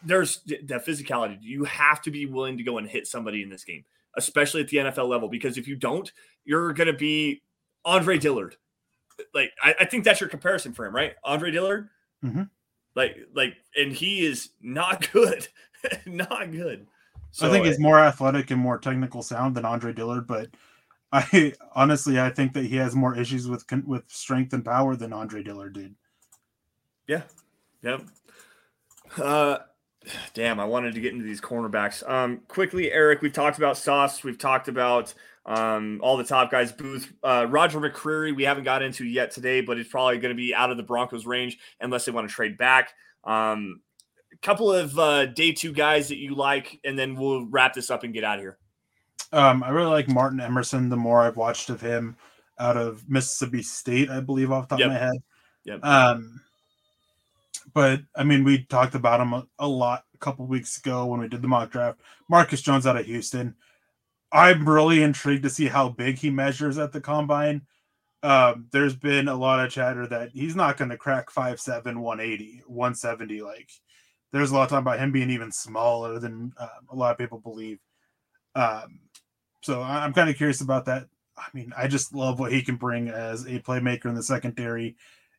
Speaker 5: There's that physicality. You have to be willing to go and hit somebody in this game, especially at the NFL level, because if you don't, you're going to be Andre Dillard. Like I, I, think that's your comparison for him, right? Andre Dillard. Mm-hmm. Like like, and he is not good, not good.
Speaker 6: So, I think he's more athletic and more technical sound than Andre Dillard, but I honestly I think that he has more issues with with strength and power than Andre Dillard did.
Speaker 5: Yeah. Yep. Uh damn, I wanted to get into these cornerbacks. Um quickly, Erick, we've talked about Sauce, we've talked about um, all the top guys, Booth, uh, Roger McCreary, we haven't got into yet today, but it's probably going to be out of the Broncos range unless they want to trade back. Um, a couple of uh, day two guys that you like, and then we'll wrap this up and get out of here.
Speaker 6: Um, I really like Martin Emerson. The more I've watched of him out of Mississippi State, I believe off the top yep. of my head. Yep. Um, but I mean, we talked about him a, a lot a couple weeks ago when we did the mock draft. Marcus Jones out of Houston. I'm really intrigued to see how big he measures at the combine. Um, there's been a lot of chatter that he's not going to crack 5'7, 180, 170. Like, there's a lot of talk about him being even smaller than uh, a lot of people believe. Um, so I'm kind of curious about that. I mean, I just love what he can bring as a playmaker in the secondary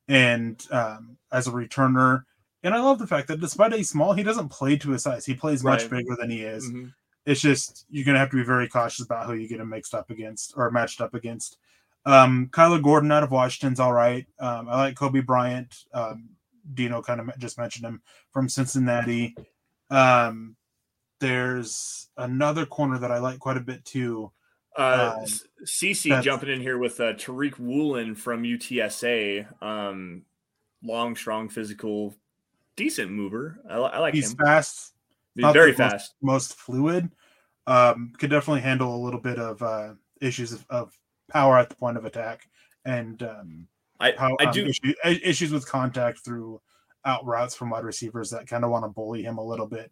Speaker 6: and um, as a returner. And I love the fact that despite he's small, he doesn't play to his size. He plays much bigger than he is. Mm-hmm. It's just you're gonna have to be very cautious about who you get him mixed up against or matched up against. Um, Kyler Gordon out of Washington's all right. Um, I like Coby Bryant. Um, Dino kind of just mentioned him from Cincinnati. Um, there's another corner that I like quite a bit too.
Speaker 5: Uh,
Speaker 6: Um,
Speaker 5: CC jumping in here with uh, Tariq Woolen from UTSA. Um, long, strong, physical, decent mover. I, I like
Speaker 6: He's
Speaker 5: him.
Speaker 6: fast,
Speaker 5: Very
Speaker 6: the most-
Speaker 5: fast.
Speaker 6: most fluid. Um, could definitely handle a little bit of uh, issues of, of power at the point of attack and um,
Speaker 5: I,
Speaker 6: how
Speaker 5: I
Speaker 6: um,
Speaker 5: do.
Speaker 6: issue, issues with contact through out routes from wide receivers that kind of want to bully him a little bit.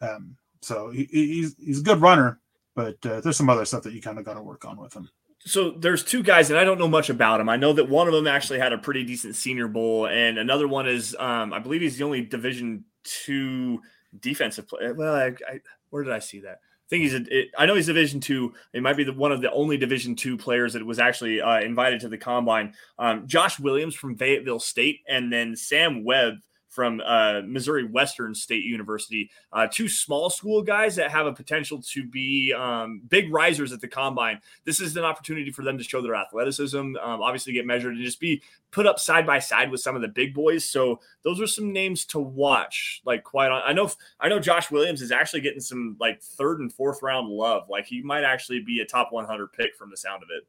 Speaker 6: Um, so he, he- he's he's a good runner, but uh, there's some other stuff that you kind of got to work on with him.
Speaker 5: So there's two guys, and I don't know much about him. I know that one of them actually had a pretty decent Senior Bowl, and another one is, um, I believe, he's the only Division two defensive player. Well, I, I, where did I see that? I think he's a. It, I know he's Division two. He might be the, one of the only Division two players that was actually uh, invited to the combine. Um, Josh Williams from Fayetteville State, and then Sam Webb from uh, Missouri Western State University. Uh, two small school guys that have a potential to be um, big risers at the combine this is an opportunity for them to show their athleticism, um, obviously get measured and just be put up side by side with some of the big boys. So those are some names to watch. Like quite on, I know I know Josh Williams is actually getting some like third and fourth round love. Like he might actually be a top 100 pick from the sound of it.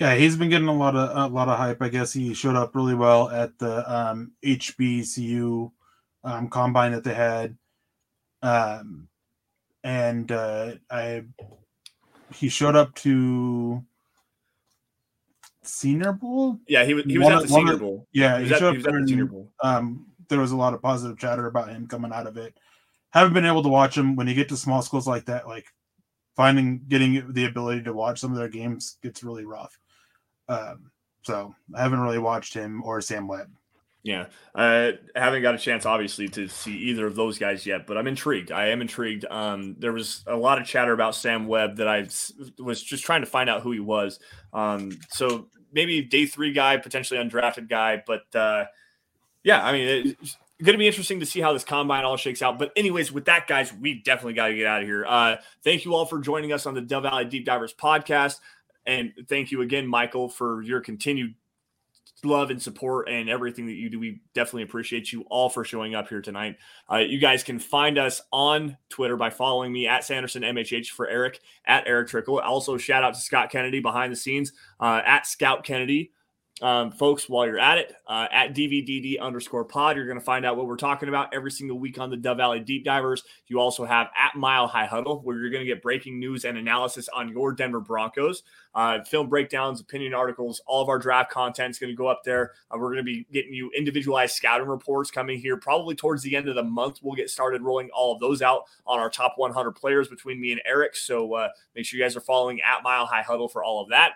Speaker 6: Yeah, he's been getting a lot of a lot of hype. I guess he showed up really well at the um, HBCU um, combine that they had, um, and uh, I he showed up to Senior Bowl.
Speaker 5: Yeah, he was he was
Speaker 6: One
Speaker 5: at the
Speaker 6: one
Speaker 5: Senior
Speaker 6: of-
Speaker 5: Bowl.
Speaker 6: Yeah,
Speaker 5: He
Speaker 6: he
Speaker 5: at,
Speaker 6: showed
Speaker 5: he
Speaker 6: up
Speaker 5: at
Speaker 6: there
Speaker 5: the
Speaker 6: and,
Speaker 5: Bowl.
Speaker 6: um, there was a lot of positive chatter about him coming out of it. Haven't been able to watch him when you get to small schools like that. Like finding getting the ability to watch some of their games gets really rough. Um, so I haven't really watched him or Sam Webb.
Speaker 5: Yeah, I haven't got a chance, obviously, to see either of those guys yet, but I'm intrigued. I am intrigued. Um, there was a lot of chatter about Sam Webb that I was just trying to find out who he was. Um, so maybe day three guy, potentially undrafted guy, but uh, yeah, I mean, it's going to be interesting to see how this combine all shakes out. But anyways, with that, guys, we definitely got to get out of here. Uh, thank you all for joining us on the Dove Valley Deep Divers podcast, and thank you again, Michael, for your continued love and support and everything that you do. We definitely appreciate you all for showing up here tonight. Uh, you guys can find us on Twitter by following me at Sanderson MHH for Erick at Erick Trickel. Also, shout out to Scott Kennedy behind the scenes uh, at Scout Kennedy. Um, folks, while you're at it, uh, at DVDD underscore pod, you're going to find out what we're talking about every single week on the Dove Valley Deep Divers. You also have at Mile High Huddle, where you're going to get breaking news and analysis on your Denver Broncos uh, film breakdowns, opinion articles, all of our draft content is going to go up there. Uh, we're going to be getting you individualized scouting reports coming here probably towards the end of the month. We'll get started rolling all of those out on our top 100 players between me and Erick. So uh, make sure you guys are following at Mile High Huddle for all of that.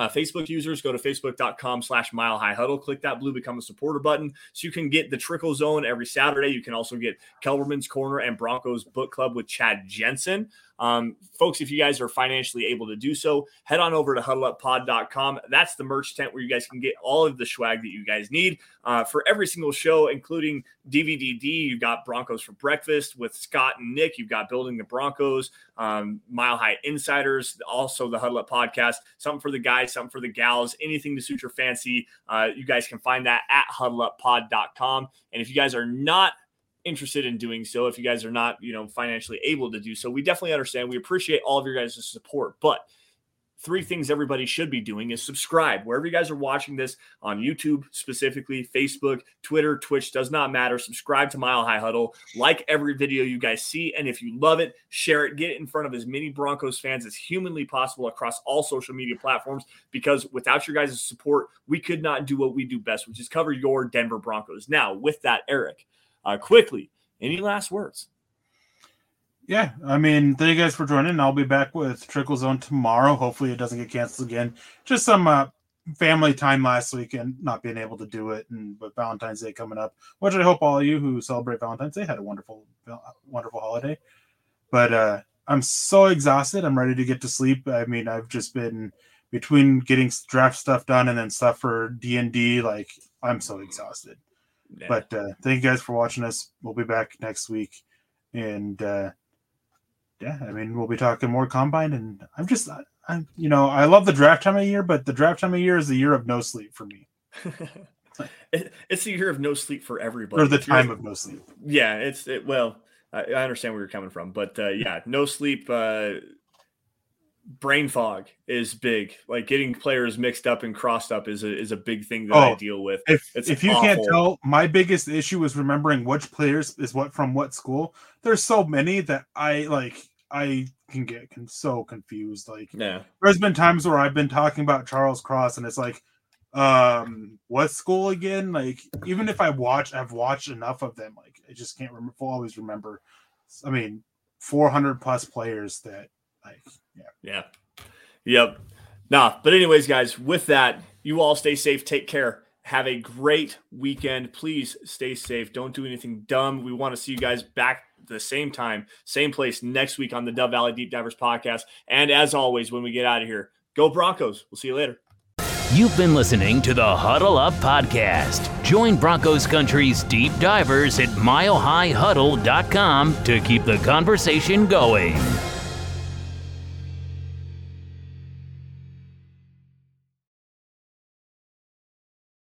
Speaker 5: Uh, Facebook users go to facebook.com slash mile high huddle. Click that blue become a supporter button so you can get the Trickel Zone every Saturday. You can also get Kelberman's Corner and Broncos Book Club with Chad Jensen. Um, folks, if you guys are financially able to do so, head on over to huddleuppod.com. That's the merch tent where you guys can get all of the swag that you guys need uh, for every single show, including DVDD. You've got Broncos for Breakfast with Scott and Nick. You've got Building the Broncos, um, Mile High Insiders, also the Huddle Up podcast. Something for the guys, something for the gals, anything to suit your fancy. Uh, you guys can find that at huddleuppod.com. And if you guys are not interested in doing so, if you guys are not, you know, financially able to do so, we definitely understand. We appreciate all of your guys' support, but three things everybody should be doing is subscribe wherever you guys are watching this on YouTube, specifically Facebook, Twitter, Twitch, does not matter. Subscribe to Mile High Huddle, like every video you guys see. And if you love it, share it, get it in front of as many Broncos fans as humanly possible across all social media platforms. Because without your guys' support, we could not do what we do best, which is cover your Denver Broncos. Now, with that, Erick, uh, quickly, any last words?
Speaker 6: Yeah, I mean, thank you guys for joining. I'll be back with Trickel Zone tomorrow. Hopefully, it doesn't get canceled again. Just some uh, family time last week and not being able to do it, and with Valentine's Day coming up, which I hope all of you who celebrate Valentine's Day had a wonderful, wonderful holiday. But uh, I'm so exhausted. I'm ready to get to sleep. I mean, I've just been between getting draft stuff done and then stuff for D and D. Like, I'm so exhausted.
Speaker 5: Yeah.
Speaker 6: But uh, thank you guys for watching us. We'll be back next week, and uh, yeah, I mean we'll be talking more combine. And I'm just, I, I'm, you know, I love the draft time of year, but the draft time of year is the year of no sleep for me,
Speaker 5: It- it's the year of no sleep for everybody.
Speaker 6: or the time of no sleep.
Speaker 5: yeah it's it, well I, I understand where you're coming from but uh, yeah no sleep uh brain fog is big. Like getting players mixed up and crossed up is a is a big thing that I
Speaker 6: Oh,
Speaker 5: deal with.
Speaker 6: If
Speaker 5: It's
Speaker 6: if you can't tell, my biggest issue is remembering which players is what from what school. There's so many that I like. I can get so confused. Like
Speaker 5: Yeah.
Speaker 6: there's been times where I've been talking about Charles Cross, and it's like, um, what school again? Like even if I watch, I've watched enough of them. Like I just can't remember. Always remember. I mean, 400 plus players that like yeah.
Speaker 5: Yeah. Yep. Nah, but anyways, guys, with that, you all stay safe, take care. Have a great weekend. Please stay safe. Don't do anything dumb. We want to see you guys back the same time, same place next week on the Dove Valley Deep Divers podcast. And as always, when we get out of here, go Broncos. We'll see you later.
Speaker 3: You've been listening to the Huddle Up Podcast. Join Broncos Country's deep divers at milehighhuddle.com to keep the conversation going.